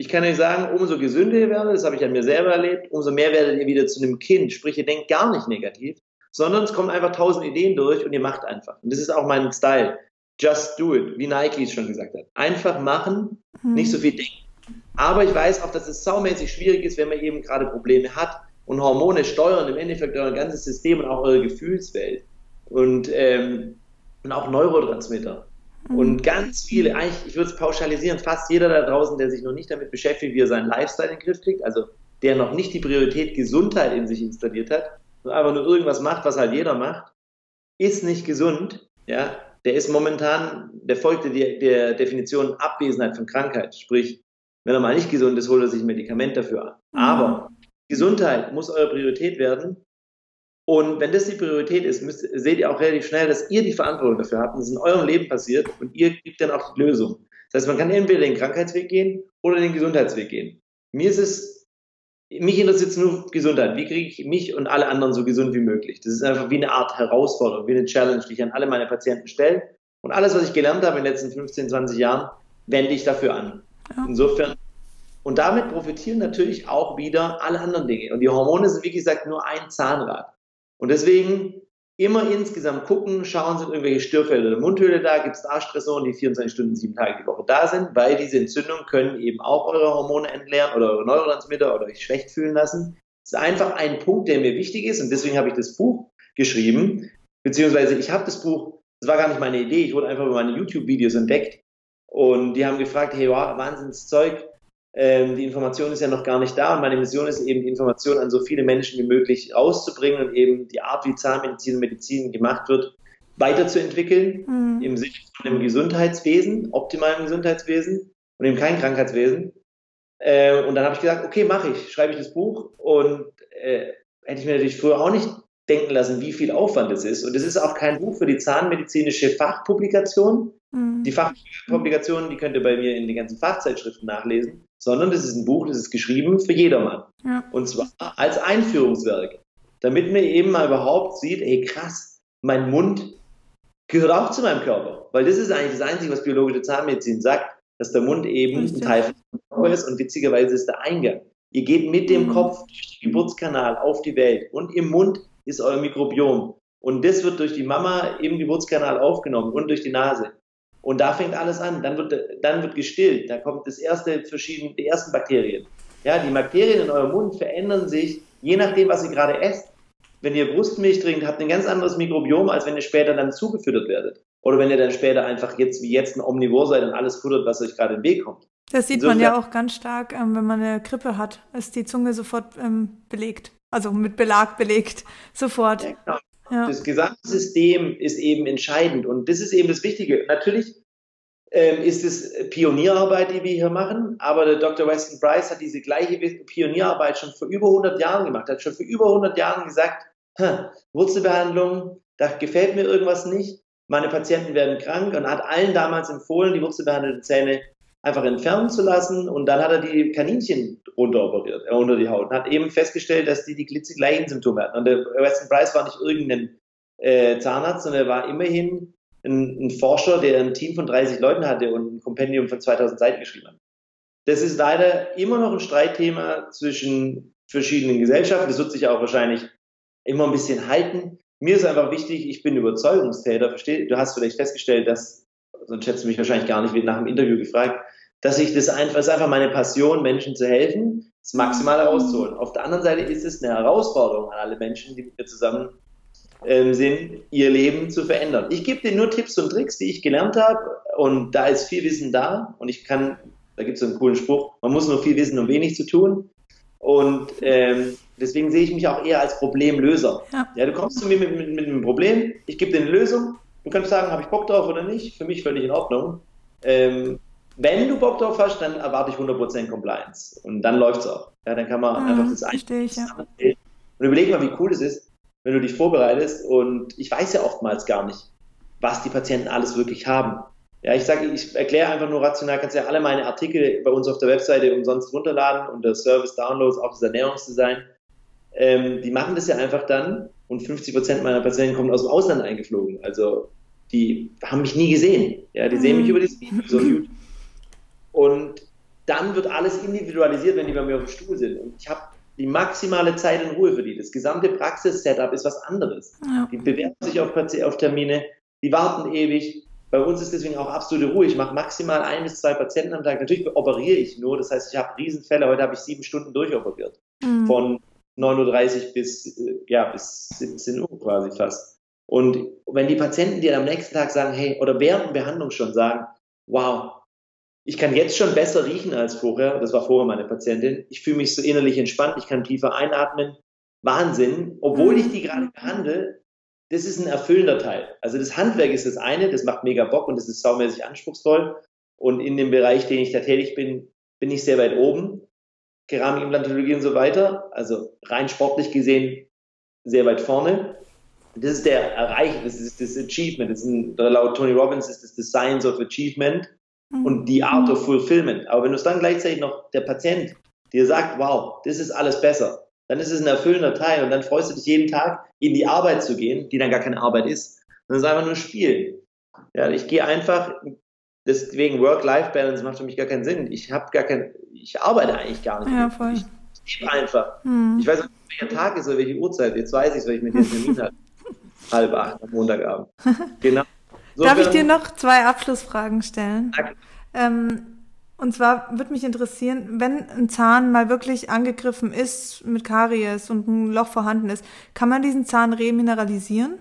Speaker 3: Ich kann euch sagen, umso gesünder ihr werdet, das habe ich an mir selber erlebt, umso mehr werdet ihr wieder zu einem Kind. Sprich, ihr denkt gar nicht negativ, sondern es kommen einfach tausend Ideen durch und ihr macht einfach. Und das ist auch mein Style. Just do it, wie Nike es schon gesagt hat. Einfach machen, mhm. nicht so viel denken. Aber ich weiß auch, dass es saumäßig schwierig ist, wenn man eben gerade Probleme hat. Und Hormone steuern im Endeffekt euer ganzes System und auch eure Gefühlswelt. Und, ähm, und auch Neurotransmitter. Mhm. Und ganz viele, eigentlich, ich würde es pauschalisieren, fast jeder da draußen, der sich noch nicht damit beschäftigt, wie er seinen Lifestyle in den Griff kriegt, also der noch nicht die Priorität Gesundheit in sich installiert hat und einfach nur irgendwas macht, was halt jeder macht, ist nicht gesund, ja, der ist momentan, der folgte der, der Definition Abwesenheit von Krankheit. Sprich, wenn er mal nicht gesund ist, holt er sich ein Medikament dafür an. Mhm. Aber Gesundheit muss eure Priorität werden. Und wenn das die Priorität ist, müsst, seht ihr auch relativ schnell, dass ihr die Verantwortung dafür habt und es in eurem Leben passiert und ihr kriegt dann auch die Lösung. Das heißt, man kann entweder den Krankheitsweg gehen oder den Gesundheitsweg gehen. Mir ist es, mich interessiert es nur Gesundheit. Wie kriege ich mich und alle anderen so gesund wie möglich? Das ist einfach wie eine Art Herausforderung, wie eine Challenge, die ich an alle meine Patienten stelle. Und alles, was ich gelernt habe in den letzten 15, 20 Jahren, wende ich dafür an. Ja. Insofern und damit profitieren natürlich auch wieder alle anderen Dinge. Und die Hormone sind, wie gesagt, nur ein Zahnrad. Und deswegen immer insgesamt gucken, schauen, sind irgendwelche Störfelder der Mundhöhle da, gibt es Stressoren, die 24 Stunden, sieben Tage die Woche da sind, weil diese Entzündungen können eben auch eure Hormone entleeren oder eure Neurotransmitter oder euch schlecht fühlen lassen. Das ist einfach ein Punkt, der mir wichtig ist und deswegen habe ich das Buch geschrieben, beziehungsweise ich habe das Buch, das war gar nicht meine Idee, ich wurde einfach über meine YouTube-Videos entdeckt und die haben gefragt, hey, wow, Wahnsinnszeug, ähm, die Information ist ja noch gar nicht da und meine Mission ist eben, die Information an so viele Menschen wie möglich rauszubringen und eben die Art, wie Zahnmedizin und Medizin gemacht wird, weiterzuentwickeln mhm. im Sinne von einem Gesundheitswesen, optimalen Gesundheitswesen und eben kein Krankheitswesen. Äh, und dann habe ich gesagt, okay, mache ich, schreibe ich das Buch und äh, hätte ich mir natürlich früher auch nicht denken lassen, wie viel Aufwand es ist. Und es ist auch kein Buch für die zahnmedizinische Fachpublikation. Mhm. Die Fachpublikationen, die könnt ihr bei mir in den ganzen Fachzeitschriften nachlesen, sondern das ist ein Buch, das ist geschrieben für jedermann. Ja. Und zwar als Einführungswerk, damit man eben mal überhaupt sieht, ey krass, mein Mund gehört auch zu meinem Körper. Weil das ist eigentlich das Einzige, was biologische Zahnmedizin sagt, dass der Mund eben Richtig. ein Teil von Körper ist und witzigerweise ist der Eingang. Ihr geht mit dem mhm. Kopf durch den Geburtskanal auf die Welt und im Mund ist euer Mikrobiom. Und das wird durch die Mama im Geburtskanal aufgenommen und durch die Nase. Und da fängt alles an. Dann wird, dann wird gestillt. Da kommt das erste verschiedene, die ersten Bakterien. Ja, die Bakterien in eurem Mund verändern sich, je nachdem, was ihr gerade esst. Wenn ihr Brustmilch trinkt, habt ihr ein ganz anderes Mikrobiom, als wenn ihr später dann zugefüttert werdet. Oder wenn ihr dann später einfach jetzt wie jetzt ein Omnivor seid und alles futtert, was euch gerade den Weg kommt.
Speaker 1: Das sieht Insofern, man ja auch ganz stark, ähm, wenn man eine Grippe hat, ist die Zunge sofort ähm, belegt. Also mit Belag belegt. Sofort. Ja, genau.
Speaker 3: Ja. Das gesamte System ist eben entscheidend und das ist eben das Wichtige. Natürlich ähm, ist es Pionierarbeit, die wir hier machen, aber der Dr. Weston Price hat diese gleiche Pionierarbeit schon vor über 100 Jahren gemacht, hat schon vor über 100 Jahren gesagt, Wurzelbehandlung, da gefällt mir irgendwas nicht, meine Patienten werden krank und hat allen damals empfohlen, die wurzelbehandelten Zähne einfach entfernen zu lassen und dann hat er die Kaninchen runteroperiert, äh, unter die Haut und hat eben festgestellt, dass die die gleichen Symptome hatten. Und der Weston Price war nicht irgendein äh, Zahnarzt, sondern er war immerhin ein, ein, Forscher, der ein Team von 30 Leuten hatte und ein Kompendium von 2000 Seiten geschrieben hat. Das ist leider immer noch ein Streitthema zwischen verschiedenen Gesellschaften. Das wird sich auch wahrscheinlich immer ein bisschen halten. Mir ist einfach wichtig, ich bin Überzeugungstäter. Versteh? Du hast vielleicht festgestellt, dass, sonst hättest du mich wahrscheinlich gar nicht nach dem Interview gefragt, dass ich das einfach, es ist einfach meine Passion, Menschen zu helfen, das Maximale rauszuholen. Auf der anderen Seite ist es eine Herausforderung an alle Menschen, die mit mir zusammen ähm, sind, ihr Leben zu verändern. Ich gebe dir nur Tipps und Tricks, die ich gelernt habe und da ist viel Wissen da und ich kann, da gibt es so einen coolen Spruch, man muss nur viel wissen, um wenig zu tun und ähm, deswegen sehe ich mich auch eher als Problemlöser. Ja. ja du kommst zu mir mit, mit, mit einem Problem, ich gebe dir eine Lösung, du kannst sagen, habe ich Bock drauf oder nicht, für mich völlig in Ordnung. Ähm, wenn du Bock drauf hast, dann erwarte ich 100% Compliance und dann läuft es auch. Ja, dann kann man mhm, einfach das
Speaker 1: einstellen. Ja.
Speaker 3: Und überleg mal, wie cool es ist, wenn du dich vorbereitest. Und ich weiß ja oftmals gar nicht, was die Patienten alles wirklich haben. Ja, ich sage, ich erkläre einfach nur rational, kannst ja alle meine Artikel bei uns auf der Webseite umsonst runterladen unter Service Downloads, auch das Ernährungsdesign. Ähm, die machen das ja einfach dann und 50 Prozent meiner Patienten kommen aus dem Ausland eingeflogen. Also die haben mich nie gesehen. Ja, die mhm. sehen mich mhm. über das Video so YouTube. Und dann wird alles individualisiert, wenn die bei mir auf dem Stuhl sind. Und ich habe die maximale Zeit in Ruhe für die. Das gesamte Praxis-Setup ist was anderes. Ja. Die bewerben sich auf, auf Termine, die warten ewig. Bei uns ist deswegen auch absolute Ruhe. Ich mache maximal ein bis zwei Patienten am Tag. Natürlich operiere ich nur. Das heißt, ich habe Riesenfälle. Heute habe ich sieben Stunden durchoperiert. Mhm. Von 9.30 Uhr bis, äh, ja, bis 17 Uhr quasi fast. Und wenn die Patienten dir am nächsten Tag sagen, hey, oder während der Behandlung schon sagen, wow, ich kann jetzt schon besser riechen als vorher. Das war vorher meine Patientin. Ich fühle mich so innerlich entspannt. Ich kann tiefer einatmen. Wahnsinn. Obwohl ich die gerade behandle, das ist ein erfüllender Teil. Also das Handwerk ist das eine, das macht mega Bock und das ist saumäßig anspruchsvoll. Und in dem Bereich, den ich da tätig bin, bin ich sehr weit oben. Keramikimplantologie und so weiter. Also rein sportlich gesehen sehr weit vorne. Das ist der Erreichen, das ist das Achievement. Das ist ein, laut Tony Robbins ist das the Science of Achievement mhm. und die Art of Fulfillment. Aber wenn du es dann gleichzeitig noch der Patient dir sagt, wow, das ist alles besser, dann ist es ein erfüllender Teil und dann freust du dich jeden Tag in die Arbeit zu gehen, die dann gar keine Arbeit ist. Das ist einfach nur Spielen. Ja, ich gehe einfach, deswegen Work-Life-Balance macht für mich gar keinen Sinn. Ich habe gar kein, ich arbeite eigentlich gar nicht.
Speaker 1: Ja, voll.
Speaker 3: Ich, ich lebe einfach. Hm. Ich weiß nicht, welcher Tag ist oder welche Uhrzeit. Jetzt weiß ich es, weil ich mit dir einen Termin habe. Halb acht am Montagabend.
Speaker 1: Genau. So Darf ich dir noch zwei Abschlussfragen stellen? Ähm, und zwar würde mich interessieren, wenn ein Zahn mal wirklich angegriffen ist mit Karies und ein Loch vorhanden ist, kann man diesen Zahn remineralisieren?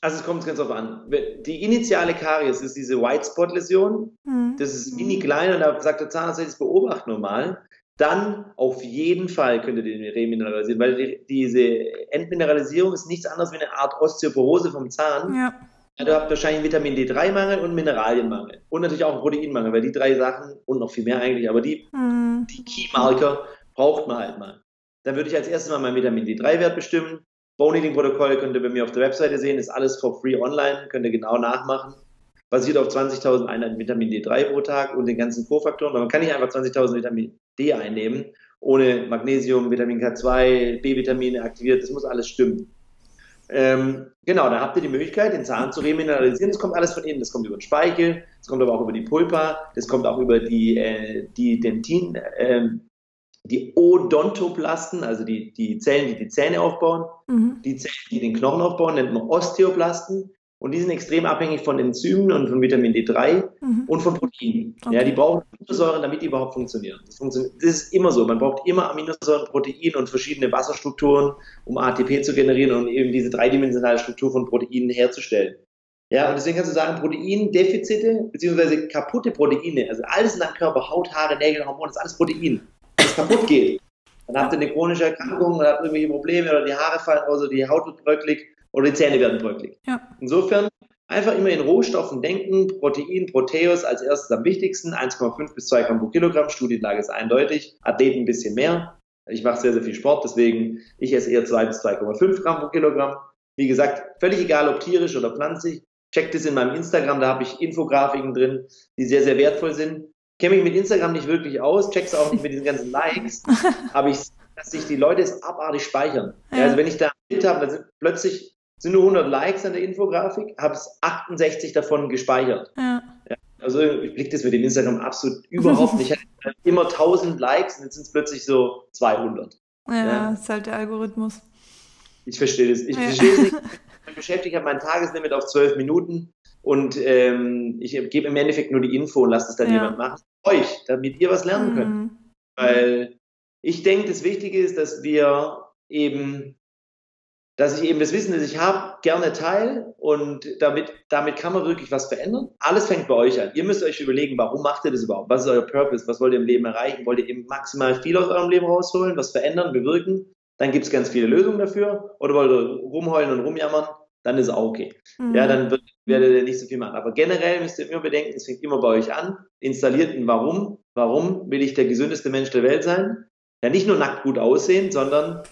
Speaker 3: Also es kommt ganz drauf an. Die initiale Karies ist diese White Spot Läsion. Hm. Das ist mini klein und da sagt der Zahnarzt, das beobacht normal. Dann auf jeden Fall könnt ihr den remineralisieren, weil die, diese Entmineralisierung ist nichts anderes wie eine Art Osteoporose vom Zahn. Ja. Ja, du habt wahrscheinlich Vitamin D3-Mangel und Mineralienmangel. Und natürlich auch einen Proteinmangel, weil die drei Sachen und noch viel mehr eigentlich, aber die, mhm. die Key-Marker braucht man halt mal. Dann würde ich als erstes mal meinen Vitamin D3-Wert bestimmen. Bone Eating Protokoll könnt ihr bei mir auf der Webseite sehen, ist alles for free online, könnt ihr genau nachmachen. Basiert auf 20.000 Einheiten Vitamin D3 pro Tag und den ganzen Kofaktoren, weil man kann nicht einfach 20.000 Vitamin D einnehmen, ohne Magnesium, Vitamin K2, B-Vitamine aktiviert, das muss alles stimmen. Ähm, genau, dann habt ihr die Möglichkeit, den Zahn zu remineralisieren. Das kommt alles von innen. Das kommt über den Speichel, das kommt aber auch über die Pulpa, das kommt auch über die, äh, die Dentin, äh, die Odontoplasten, also die, die Zellen, die die Zähne aufbauen. Mhm. Die Zellen, die den Knochen aufbauen, nennt man Osteoplasten. Und die sind extrem abhängig von Enzymen und von Vitamin D3 mhm. und von Proteinen. Okay. Ja, die brauchen Aminosäuren, damit die überhaupt funktionieren. Das, funktioniert. das ist immer so. Man braucht immer Aminosäuren, Protein und verschiedene Wasserstrukturen, um ATP zu generieren und eben diese dreidimensionale Struktur von Proteinen herzustellen. Ja, und deswegen kannst du sagen, Proteindefizite beziehungsweise kaputte Proteine, also alles in deinem Körper, Haut, Haare, Nägel, Hormone, das ist alles Protein, das kaputt geht. Dann habt ihr eine chronische Erkrankung, dann habt ihr irgendwelche Probleme oder die Haare fallen raus oder die Haut wird bröcklig oder die Zähne werden bröcklig. Ja. Insofern einfach immer in Rohstoffen denken. Protein, Proteus als erstes am wichtigsten. 1,5 bis 2 Gramm pro Kilogramm. Studienlage ist eindeutig. Athleten ein bisschen mehr. Ich mache sehr, sehr viel Sport, deswegen ich esse eher 2 bis 2,5 Gramm pro Kilogramm. Wie gesagt, völlig egal, ob tierisch oder pflanzlich. Checkt es in meinem Instagram, da habe ich Infografiken drin, die sehr, sehr wertvoll sind. Kenne mich mit Instagram nicht wirklich aus, check's auch nicht mit diesen ganzen Likes, aber ich, dass sich die Leute es abartig speichern. Ja. Also wenn ich da ein Bild habe, dann sind plötzlich sind nur 100 Likes an der Infografik, habe es 68 davon gespeichert. Ja. Ja, also ich blicke das mit dem Instagram absolut überhaupt nicht. Ich hatte immer 1000 Likes und jetzt sind es plötzlich so 200.
Speaker 1: Ja, ja, ist halt der Algorithmus.
Speaker 3: Ich verstehe das. Ich verstehe es nicht. Ich beschäftige mein Tageslimit auf 12 Minuten und ähm, ich gebe im Endeffekt nur die Info und lasse das dann jemand machen. Euch, damit ihr was lernen könnt. Mhm. Weil ich denke, das Wichtige ist, dass wir eben dass ich eben das Wissen, das ich habe, gerne teile und damit, damit kann man wirklich was verändern. Alles fängt bei euch an. Ihr müsst euch überlegen, warum macht ihr das überhaupt? Was ist euer Purpose? Was wollt ihr im Leben erreichen? Wollt ihr eben maximal viel aus eurem Leben rausholen, was verändern, bewirken? Dann gibt es ganz viele Lösungen dafür. Oder wollt ihr rumheulen und rumjammern? Dann ist es auch okay. Mhm. Ja, dann wird, werdet ihr nicht so viel machen. Aber generell müsst ihr immer bedenken, es fängt immer bei euch an. Installiert ein Warum. Warum will ich der gesündeste Mensch der Welt sein? Ja, nicht nur nackt gut aussehen, sondern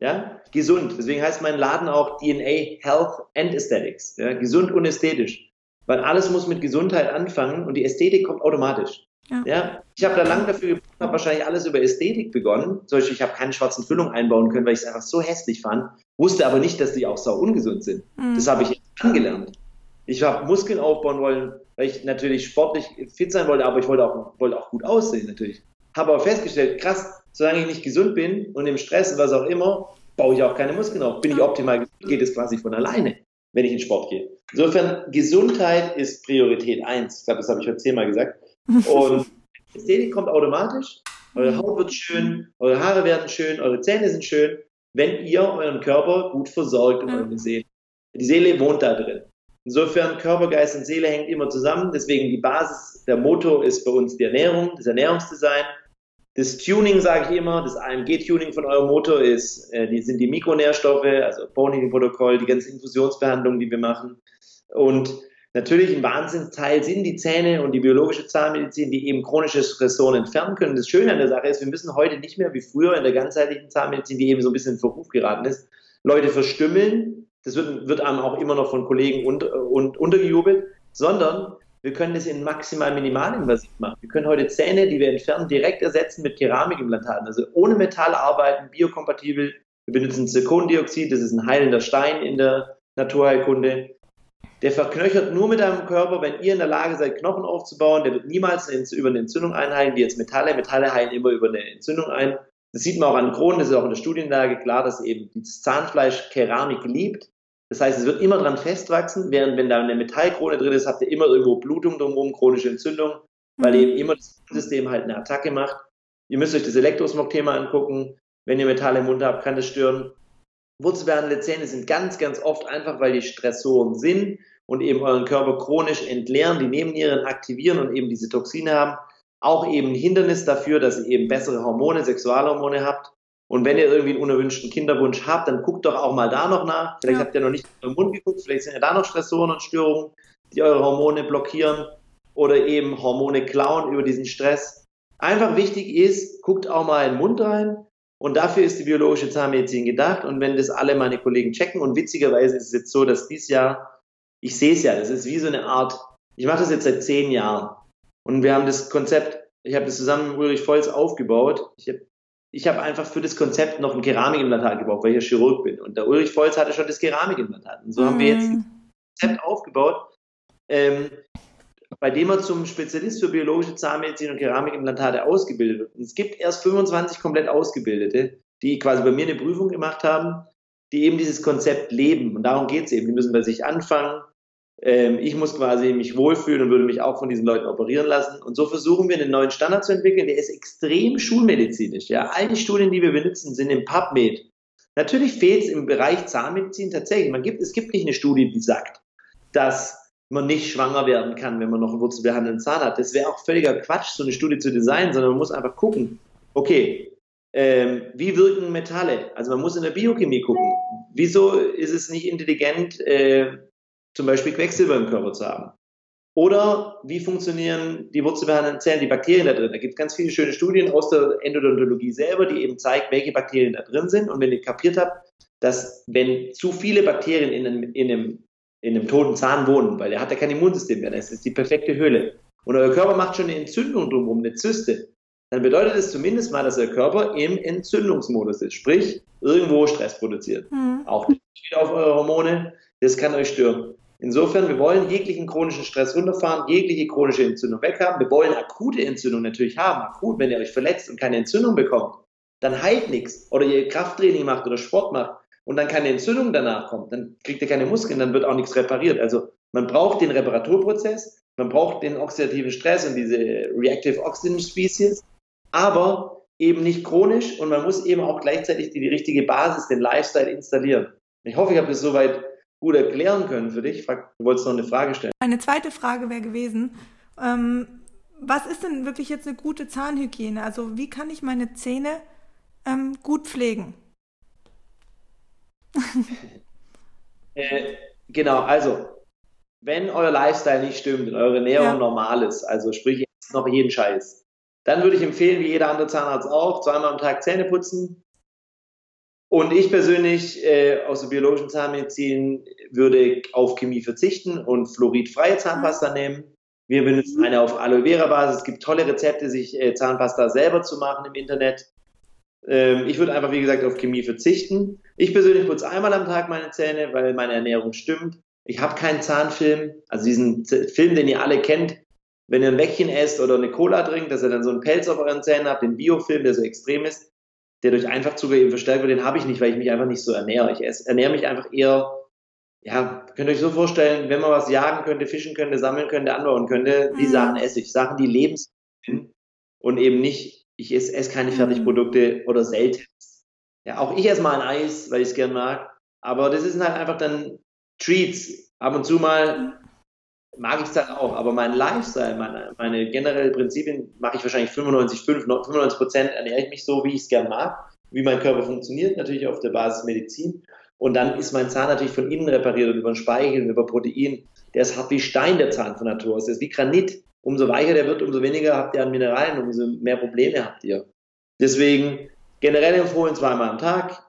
Speaker 3: ja, gesund. Deswegen heißt mein Laden auch DNA Health and Aesthetics. Ja, gesund und ästhetisch. Weil alles muss mit Gesundheit anfangen und die Ästhetik kommt automatisch. Ja. ja ich habe da lange dafür habe wahrscheinlich alles über Ästhetik begonnen. Zum Beispiel, ich habe keine schwarzen Füllungen einbauen können, weil ich es einfach so hässlich fand. Wusste aber nicht, dass die auch sau ungesund sind. Mhm. Das habe ich angelernt. Ich habe Muskeln aufbauen wollen, weil ich natürlich sportlich fit sein wollte, aber ich wollte auch, wollte auch gut aussehen natürlich. Habe aber festgestellt, krass, solange ich nicht gesund bin und im Stress, was auch immer, baue ich auch keine Muskeln auf. Bin ich optimal gesund, geht es quasi von alleine, wenn ich in Sport gehe. Insofern, Gesundheit ist Priorität eins. Ich glaube, das habe ich heute zehnmal gesagt. Und Ästhetik kommt automatisch. Eure Haut wird schön, eure Haare werden schön, eure Zähne sind schön, wenn ihr euren Körper gut versorgt und eure Seele. Die Seele wohnt da drin. Insofern Körper, Geist und Seele hängt immer zusammen. Deswegen die Basis, der Motor ist bei uns die Ernährung, das Ernährungsdesign. Das Tuning, sage ich immer, das AMG-Tuning von eurem Motor ist, äh, die sind die Mikronährstoffe, also Bone-Protokoll, die ganze Infusionsbehandlung, die wir machen. Und natürlich ein Wahnsinnsteil sind die Zähne und die biologische Zahnmedizin, die eben chronische Stressoren entfernen können. Das Schöne an der Sache ist, wir müssen heute nicht mehr wie früher in der ganzheitlichen Zahnmedizin, die eben so ein bisschen in Verruf geraten ist, Leute verstümmeln. Das wird, wird einem auch immer noch von Kollegen und, und untergejubelt, sondern wir können das in maximal minimalinvasiv machen. Wir können heute Zähne, die wir entfernen, direkt ersetzen mit Keramikimplantaten. Also ohne Metall arbeiten, biokompatibel. Wir benutzen Zirkondioxid, das ist ein heilender Stein in der Naturheilkunde. Der verknöchert nur mit deinem Körper, wenn ihr in der Lage seid, Knochen aufzubauen. Der wird niemals über eine Entzündung einheilen, wie jetzt Metalle. Metalle heilen immer über eine Entzündung ein. Das sieht man auch an Kronen, das ist auch in der Studienlage klar, dass eben das Zahnfleisch Keramik liebt. Das heißt, es wird immer dran festwachsen, während wenn da eine Metallkrone drin ist, habt ihr immer irgendwo Blutung drumherum, chronische Entzündung, weil mhm. eben immer das System halt eine Attacke macht. Ihr müsst euch das Elektrosmog-Thema angucken. Wenn ihr Metall im Mund habt, kann das stören. Wurzelbehandelte Zähne sind ganz, ganz oft einfach, weil die Stressoren sind und eben euren Körper chronisch entleeren, die Nebennieren aktivieren und eben diese Toxine haben. Auch eben ein Hindernis dafür, dass ihr eben bessere Hormone, Sexualhormone habt. Und wenn ihr irgendwie einen unerwünschten Kinderwunsch habt, dann guckt doch auch mal da noch nach. Vielleicht ja. habt ihr noch nicht im Mund geguckt, vielleicht sind ja da noch Stressoren und Störungen, die eure Hormone blockieren oder eben Hormone klauen über diesen Stress. Einfach wichtig ist, guckt auch mal in den Mund rein, und dafür ist die biologische Zahnmedizin gedacht. Und wenn das alle meine Kollegen checken, und witzigerweise ist es jetzt so, dass dieses Jahr, ich sehe es ja, das ist wie so eine Art, ich mache das jetzt seit zehn Jahren. Und wir haben das Konzept, ich habe das zusammen mit Ulrich Volz aufgebaut. Ich habe ich hab einfach für das Konzept noch ein Keramikimplantat gebaut, weil ich ja Chirurg bin. Und der Ulrich Volz hatte schon das Keramikimplantat. Und so mhm. haben wir jetzt ein Konzept aufgebaut, ähm, bei dem er zum Spezialist für biologische Zahnmedizin und Keramikimplantate ausgebildet wird. Und es gibt erst 25 komplett Ausgebildete, die quasi bei mir eine Prüfung gemacht haben, die eben dieses Konzept leben. Und darum geht es eben. Die müssen bei sich anfangen. Ähm, ich muss quasi mich wohlfühlen und würde mich auch von diesen Leuten operieren lassen. Und so versuchen wir einen neuen Standard zu entwickeln, der ist extrem schulmedizinisch. Ja, all die Studien, die wir benutzen, sind im PubMed. Natürlich fehlt es im Bereich Zahnmedizin tatsächlich. Man gibt, es gibt nicht eine Studie, die sagt, dass man nicht schwanger werden kann, wenn man noch einen wurzelbehandelnden Zahn hat. Das wäre auch völliger Quatsch, so eine Studie zu designen, sondern man muss einfach gucken, okay, ähm, wie wirken Metalle? Also man muss in der Biochemie gucken. Wieso ist es nicht intelligent, äh, zum Beispiel Quecksilber im Körper zu haben? Oder wie funktionieren die wurzelbehandelnden Zellen, die Bakterien da drin? Da gibt es ganz viele schöne Studien aus der Endodontologie selber, die eben zeigen, welche Bakterien da drin sind. Und wenn ihr kapiert habt, dass wenn zu viele Bakterien in einem, in einem in einem toten Zahn wohnen, weil der hat ja kein Immunsystem mehr. Das ist die perfekte Höhle. Und euer Körper macht schon eine Entzündung drumherum, eine Zyste. Dann bedeutet es zumindest mal, dass euer Körper im Entzündungsmodus ist, sprich irgendwo Stress produziert. Mhm. Auch wieder auf eure Hormone, das kann euch stören. Insofern, wir wollen jeglichen chronischen Stress runterfahren, jegliche chronische Entzündung weghaben. Wir wollen akute Entzündung natürlich haben. Akut, wenn ihr euch verletzt und keine Entzündung bekommt, dann heilt nichts. Oder ihr Krafttraining macht oder Sport macht, und dann keine Entzündung danach kommt, dann kriegt ihr keine Muskeln, dann wird auch nichts repariert. Also man braucht den Reparaturprozess, man braucht den oxidativen Stress und diese Reactive Oxygen Species, aber eben nicht chronisch und man muss eben auch gleichzeitig die, die richtige Basis, den Lifestyle installieren. Ich hoffe, ich habe das soweit gut erklären können für dich. Du wolltest noch eine Frage stellen.
Speaker 1: Eine zweite Frage wäre gewesen, ähm, was ist denn wirklich jetzt eine gute Zahnhygiene? Also wie kann ich meine Zähne ähm, gut pflegen?
Speaker 3: äh, genau, also, wenn euer Lifestyle nicht stimmt und eure Ernährung ja. normal ist, also sprich jetzt noch jeden Scheiß, dann würde ich empfehlen, wie jeder andere Zahnarzt auch, zweimal am Tag Zähne putzen. Und ich persönlich äh, aus der biologischen Zahnmedizin würde auf Chemie verzichten und fluoridfreie Zahnpasta mhm. nehmen. Wir benutzen eine auf Aloe Vera Basis. Es gibt tolle Rezepte, sich äh, Zahnpasta selber zu machen im Internet. Ähm, ich würde einfach, wie gesagt, auf Chemie verzichten. Ich persönlich putze einmal am Tag meine Zähne, weil meine Ernährung stimmt. Ich habe keinen Zahnfilm, also diesen Film, den ihr alle kennt, wenn ihr ein Wäckchen esst oder eine Cola trinkt, dass ihr dann so einen Pelz auf euren Zähnen habt, den Biofilm, der so extrem ist, der durch Einfachzucker eben verstärkt wird, den habe ich nicht, weil ich mich einfach nicht so ernähre. Ich ernähre mich einfach eher, ja, könnt ihr euch so vorstellen, wenn man was jagen könnte, fischen könnte, sammeln könnte, anbauen könnte, die mhm. Sachen esse ich. Sachen, die lebenswert sind und eben nicht ich esse, esse keine Fertigprodukte oder selten. Ja, auch ich esse mal ein Eis, weil ich es gern mag. Aber das ist halt einfach dann Treats, ab und zu mal mag ich es dann auch, aber mein Lifestyle, meine, meine generellen Prinzipien mache ich wahrscheinlich 95, 95 Prozent ernähre ich mich so, wie ich es gern mag, wie mein Körper funktioniert, natürlich auf der Basis Medizin. Und dann ist mein Zahn natürlich von innen repariert und über den Speichel und über Protein. Der ist hart wie Stein, der Zahn von Natur aus. Der ist wie Granit. Umso weicher der wird, umso weniger habt ihr an Mineralien, umso mehr Probleme habt ihr. Deswegen generell empfohlen zweimal am Tag.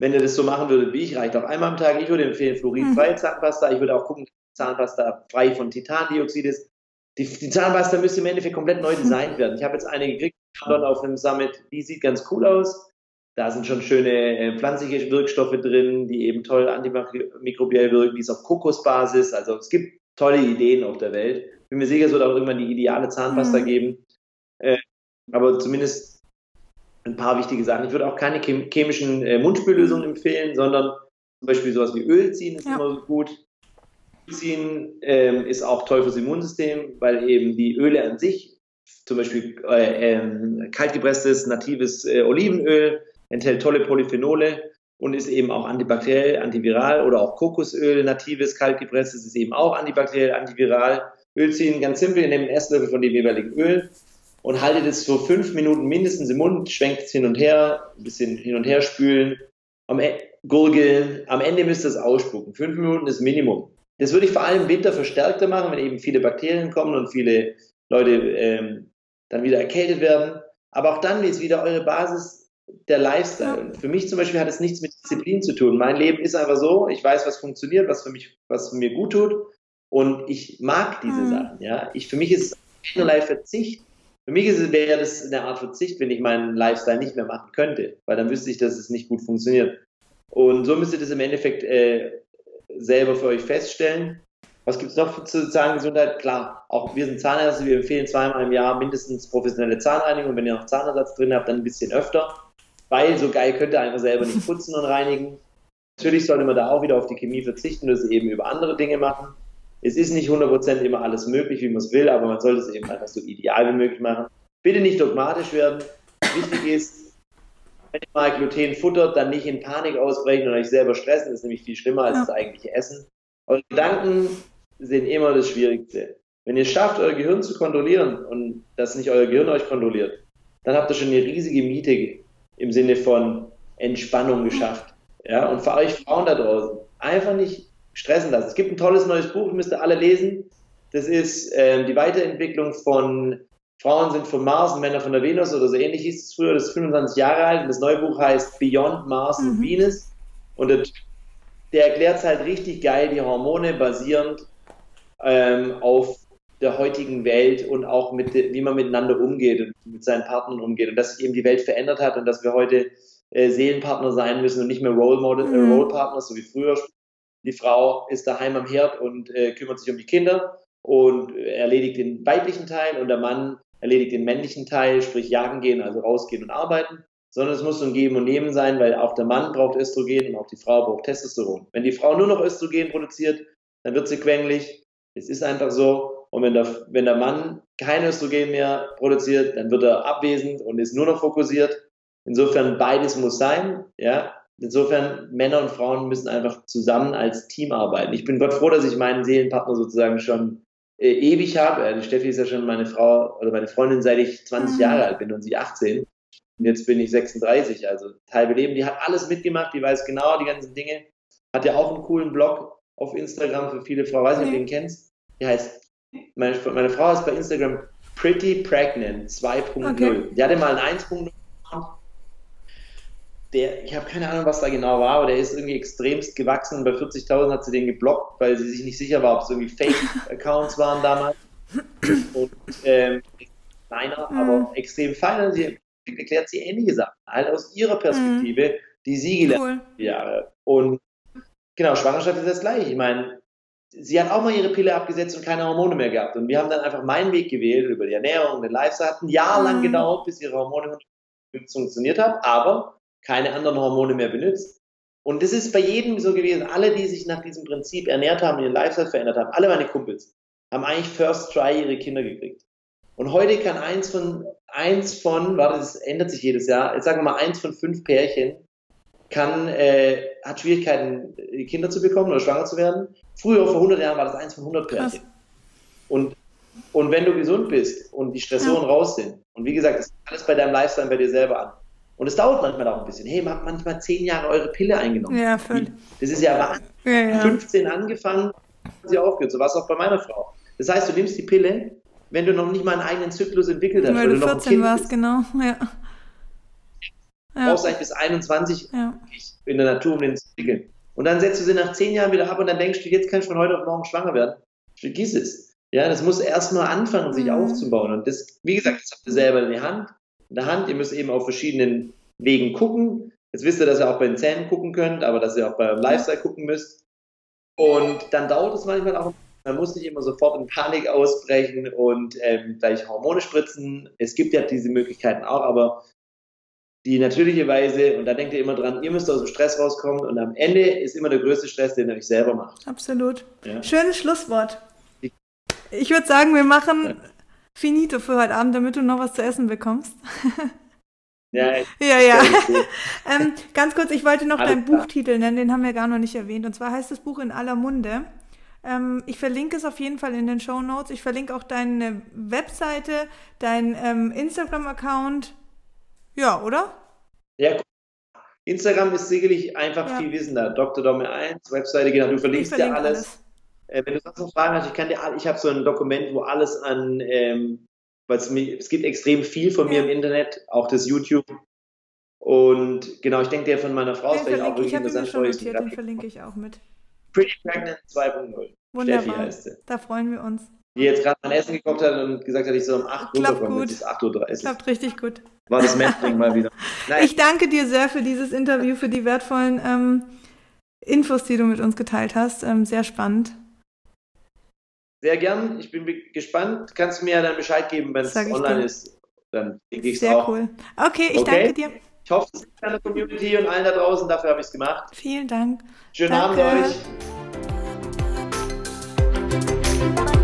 Speaker 3: Wenn ihr das so machen würdet wie ich, reicht auch einmal am Tag. Ich würde empfehlen fluoridfreie mhm. Zahnpasta. Ich würde auch gucken, Zahnpasta frei von Titandioxid ist. Die, die, Zahnpasta müsste im Endeffekt komplett neu designt werden. Ich habe jetzt eine gekriegt, dort auf einem Summit, die sieht ganz cool aus. Da sind schon schöne äh, pflanzliche Wirkstoffe drin, die eben toll antimikrobiell wirken, die ist auf Kokosbasis. Also es gibt tolle Ideen auf der Welt. Bin mir sicher, es wird auch irgendwann die ideale Zahnpasta mhm. geben. Äh, aber zumindest ein paar wichtige Sachen. Ich würde auch keine chemischen äh, Mundspüllösungen empfehlen, sondern zum Beispiel sowas wie Öl ziehen ist ja. immer gut. Ziehen ähm, ist auch toll fürs Immunsystem, weil eben die Öle an sich, zum Beispiel äh, ähm, kaltgepresstes natives äh, Olivenöl, enthält tolle Polyphenole und ist eben auch antibakteriell, antiviral oder auch Kokosöl, natives, kaltgepresstes, ist eben auch antibakteriell, antiviral. Öl ziehen, ganz simpel, ihr nehmt einen Esslöffel von dem jeweiligen Öl und haltet es für fünf Minuten mindestens im Mund, schwenkt es hin und her, ein bisschen hin und her spülen, am e gurgeln, am Ende müsst ihr es ausspucken. Fünf Minuten ist Minimum. Das würde ich vor allem im Winter verstärkter machen, wenn eben viele Bakterien kommen und viele Leute ähm, dann wieder erkältet werden. Aber auch dann ist wieder eure Basis der Lifestyle. Und für mich zum Beispiel hat es nichts mit Disziplin zu tun. Mein Leben ist einfach so, ich weiß, was funktioniert, was für mich, was mir gut tut. Und ich mag diese mhm. Sachen. Ja, ich, für mich ist es keinerlei Verzicht. Für mich ist es, wäre das eine Art Verzicht, wenn ich meinen Lifestyle nicht mehr machen könnte, weil dann wüsste ich, dass es nicht gut funktioniert. Und so müsst ihr das im Endeffekt äh, selber für euch feststellen. Was gibt es noch zur Zahngesundheit? Klar, auch wir sind Zahnärzte, wir empfehlen zweimal im Jahr mindestens professionelle Zahnreinigung. Wenn ihr noch Zahnersatz drin habt, dann ein bisschen öfter weil so geil könnt ihr einfach selber nicht putzen und reinigen. Natürlich sollte man da auch wieder auf die Chemie verzichten und es eben über andere Dinge machen. Es ist nicht 100% immer alles möglich, wie man es will, aber man sollte es eben einfach so ideal wie möglich machen. Bitte nicht dogmatisch werden. Wichtig ist, wenn ihr mal Gluten futtert, dann nicht in Panik ausbrechen und euch selber stressen. Das ist nämlich viel schlimmer als das eigentliche Essen. Eure Gedanken sind immer das Schwierigste. Wenn ihr schafft, euer Gehirn zu kontrollieren und dass nicht euer Gehirn euch kontrolliert, dann habt ihr schon eine riesige Miete im Sinne von Entspannung geschafft. Ja, und für euch Frauen da draußen, einfach nicht stressen lassen. Es gibt ein tolles neues Buch, müsst ihr alle lesen. Das ist äh, die Weiterentwicklung von Frauen sind von Mars und Männer von der Venus oder so ähnlich hieß es früher. Das ist 25 Jahre alt und das neue Buch heißt Beyond Mars mhm. and Venus. Und der, der erklärt es halt richtig geil, die Hormone basierend ähm, auf der heutigen Welt und auch mit, wie man miteinander umgeht und mit seinen Partnern umgeht und dass sich eben die Welt verändert hat und dass wir heute äh, Seelenpartner sein müssen und nicht mehr Role Model, äh, mhm. Role Partners, so wie früher. Die Frau ist daheim am Herd und äh, kümmert sich um die Kinder und erledigt den weiblichen Teil und der Mann erledigt den männlichen Teil, sprich jagen gehen, also rausgehen und arbeiten. Sondern es muss so ein Geben und Nehmen sein, weil auch der Mann braucht Östrogen und auch die Frau braucht Testosteron. Wenn die Frau nur noch Östrogen produziert, dann wird sie quengelig. Es ist einfach so. Und wenn der, wenn der Mann kein Östrogen mehr produziert, dann wird er abwesend und ist nur noch fokussiert. Insofern beides muss sein, ja. Insofern Männer und Frauen müssen einfach zusammen als Team arbeiten. Ich bin Gott froh, dass ich meinen Seelenpartner sozusagen schon äh, ewig habe. Äh, Steffi ist ja schon meine Frau oder meine Freundin, seit ich 20 mhm. Jahre alt bin und sie 18. Und jetzt bin ich 36, also halbe Leben. Die hat alles mitgemacht, die weiß genau die ganzen Dinge. Hat ja auch einen coolen Blog auf Instagram für viele Frauen. Weiß nicht, ob du den kennst. Die heißt meine, meine Frau ist bei Instagram Pretty Pregnant 2.0. Okay. Die hatte mal einen 1.0 der, ich habe keine Ahnung, was da genau war, aber der ist irgendwie extremst gewachsen und bei 40.000 hat sie den geblockt, weil sie sich nicht sicher war, ob es irgendwie Fake-Accounts waren damals. Und ähm, kleiner, mhm. aber extrem fein. Und sie erklärt sie ähnliche Sachen, halt aus ihrer Perspektive, mhm. die sie gelernt cool. Jahre. Und genau, Schwangerschaft ist das gleiche. Ich meine, sie hat auch mal ihre Pille abgesetzt und keine Hormone mehr gehabt. Und wir haben dann einfach meinen Weg gewählt über die Ernährung, den Lifestyle. Hat ein Jahr lang mhm. gedauert, bis ihre Hormone funktioniert haben, aber keine anderen Hormone mehr benutzt. Und das ist bei jedem so gewesen. Alle, die sich nach diesem Prinzip ernährt haben, ihren Lifestyle verändert haben, alle meine Kumpels, haben eigentlich First Try ihre Kinder gekriegt. Und heute kann eins von, eins von, warte, das ändert sich jedes Jahr, jetzt sagen wir mal eins von fünf Pärchen kann, äh, hat Schwierigkeiten, Kinder zu bekommen oder schwanger zu werden. Früher, vor 100 Jahren, war das eins von 100 Pärchen. Und, und wenn du gesund bist und die Stressoren ja. raus sind, und wie gesagt, das ist alles bei deinem Lifestyle bei dir selber an. Und es dauert manchmal auch ein bisschen. Hey, man hat manchmal zehn Jahre eure Pille eingenommen.
Speaker 1: Ja, völlig.
Speaker 3: Das ist ja Wahnsinn. Ja, ja. 15 angefangen, sie aufgehört. So war es auch bei meiner Frau. Das heißt, du nimmst die Pille, wenn du noch nicht mal einen eigenen Zyklus entwickelt hast.
Speaker 1: Weil du 14 warst, genau. Ja.
Speaker 3: Du brauchst eigentlich bis 21 ja. in der Natur, um den zu entwickeln. Und dann setzt du sie nach zehn Jahren wieder ab und dann denkst du, jetzt kann ich von heute auf morgen schwanger werden. Vergiss es. Ja, das muss erst mal anfangen, sich mhm. aufzubauen. Und das, wie gesagt, das habt ihr selber in der Hand. In der Hand. Ihr müsst eben auf verschiedenen Wegen gucken. Jetzt wisst ihr, dass ihr auch bei den Zähnen gucken könnt, aber dass ihr auch beim Lifestyle gucken müsst. Und dann dauert es manchmal auch. Man muss nicht immer sofort in Panik ausbrechen und ähm, gleich Hormone spritzen. Es gibt ja diese Möglichkeiten auch, aber die natürliche Weise, und da denkt ihr immer dran, ihr müsst aus dem Stress rauskommen und am Ende ist immer der größte Stress, den ihr euch selber macht.
Speaker 1: Absolut. Ja? Schönes Schlusswort. Ich würde sagen, wir machen finito für heute Abend, damit du noch was zu essen bekommst.
Speaker 3: Ja,
Speaker 1: ja. ja. ähm, ganz kurz, ich wollte noch Alles deinen klar. Buchtitel nennen, den haben wir gar noch nicht erwähnt. Und zwar heißt das Buch In aller Munde. Ähm, ich verlinke es auf jeden Fall in den Show Notes. Ich verlinke auch deine Webseite, deinen ähm, Instagram-Account. Ja, oder?
Speaker 3: Ja, Instagram ist sicherlich einfach ja. viel wissender. Dr. Domme 1, Webseite, genau, du verlinkst ja alles. alles. Äh, wenn du sonst noch Fragen hast, ich kann dir, ich habe so ein Dokument, wo alles an, ähm, weil es gibt extrem viel von mir im Internet, auch das YouTube. Und genau, ich denke, der von meiner Frau
Speaker 1: ist vielleicht auch wirklich interessant. Ich habe schon notiert, den verlinke ich auch mit.
Speaker 3: Pretty Pregnant 2.0.
Speaker 1: Wunderbar. Steffi heißt sie. Da freuen wir uns
Speaker 3: die jetzt gerade mein Essen gekocht hat und gesagt hat, ich soll um 8 Uhr
Speaker 1: kommen.
Speaker 3: Jetzt ist 8.30 Uhr.
Speaker 1: Klappt richtig gut.
Speaker 3: War das Matching mal wieder.
Speaker 1: Nein. Ich danke dir sehr für dieses Interview, für die wertvollen ähm, Infos, die du mit uns geteilt hast. Ähm, sehr spannend.
Speaker 3: Sehr gern. Ich bin gespannt. Kannst du mir ja dann Bescheid geben, wenn es online dir. ist. Dann denke ich
Speaker 1: Sehr auch. cool. Okay, ich okay. danke dir.
Speaker 3: Ich hoffe, es ist der Community und allen da draußen. Dafür habe ich es gemacht.
Speaker 1: Vielen Dank.
Speaker 3: Schönen danke. Abend euch.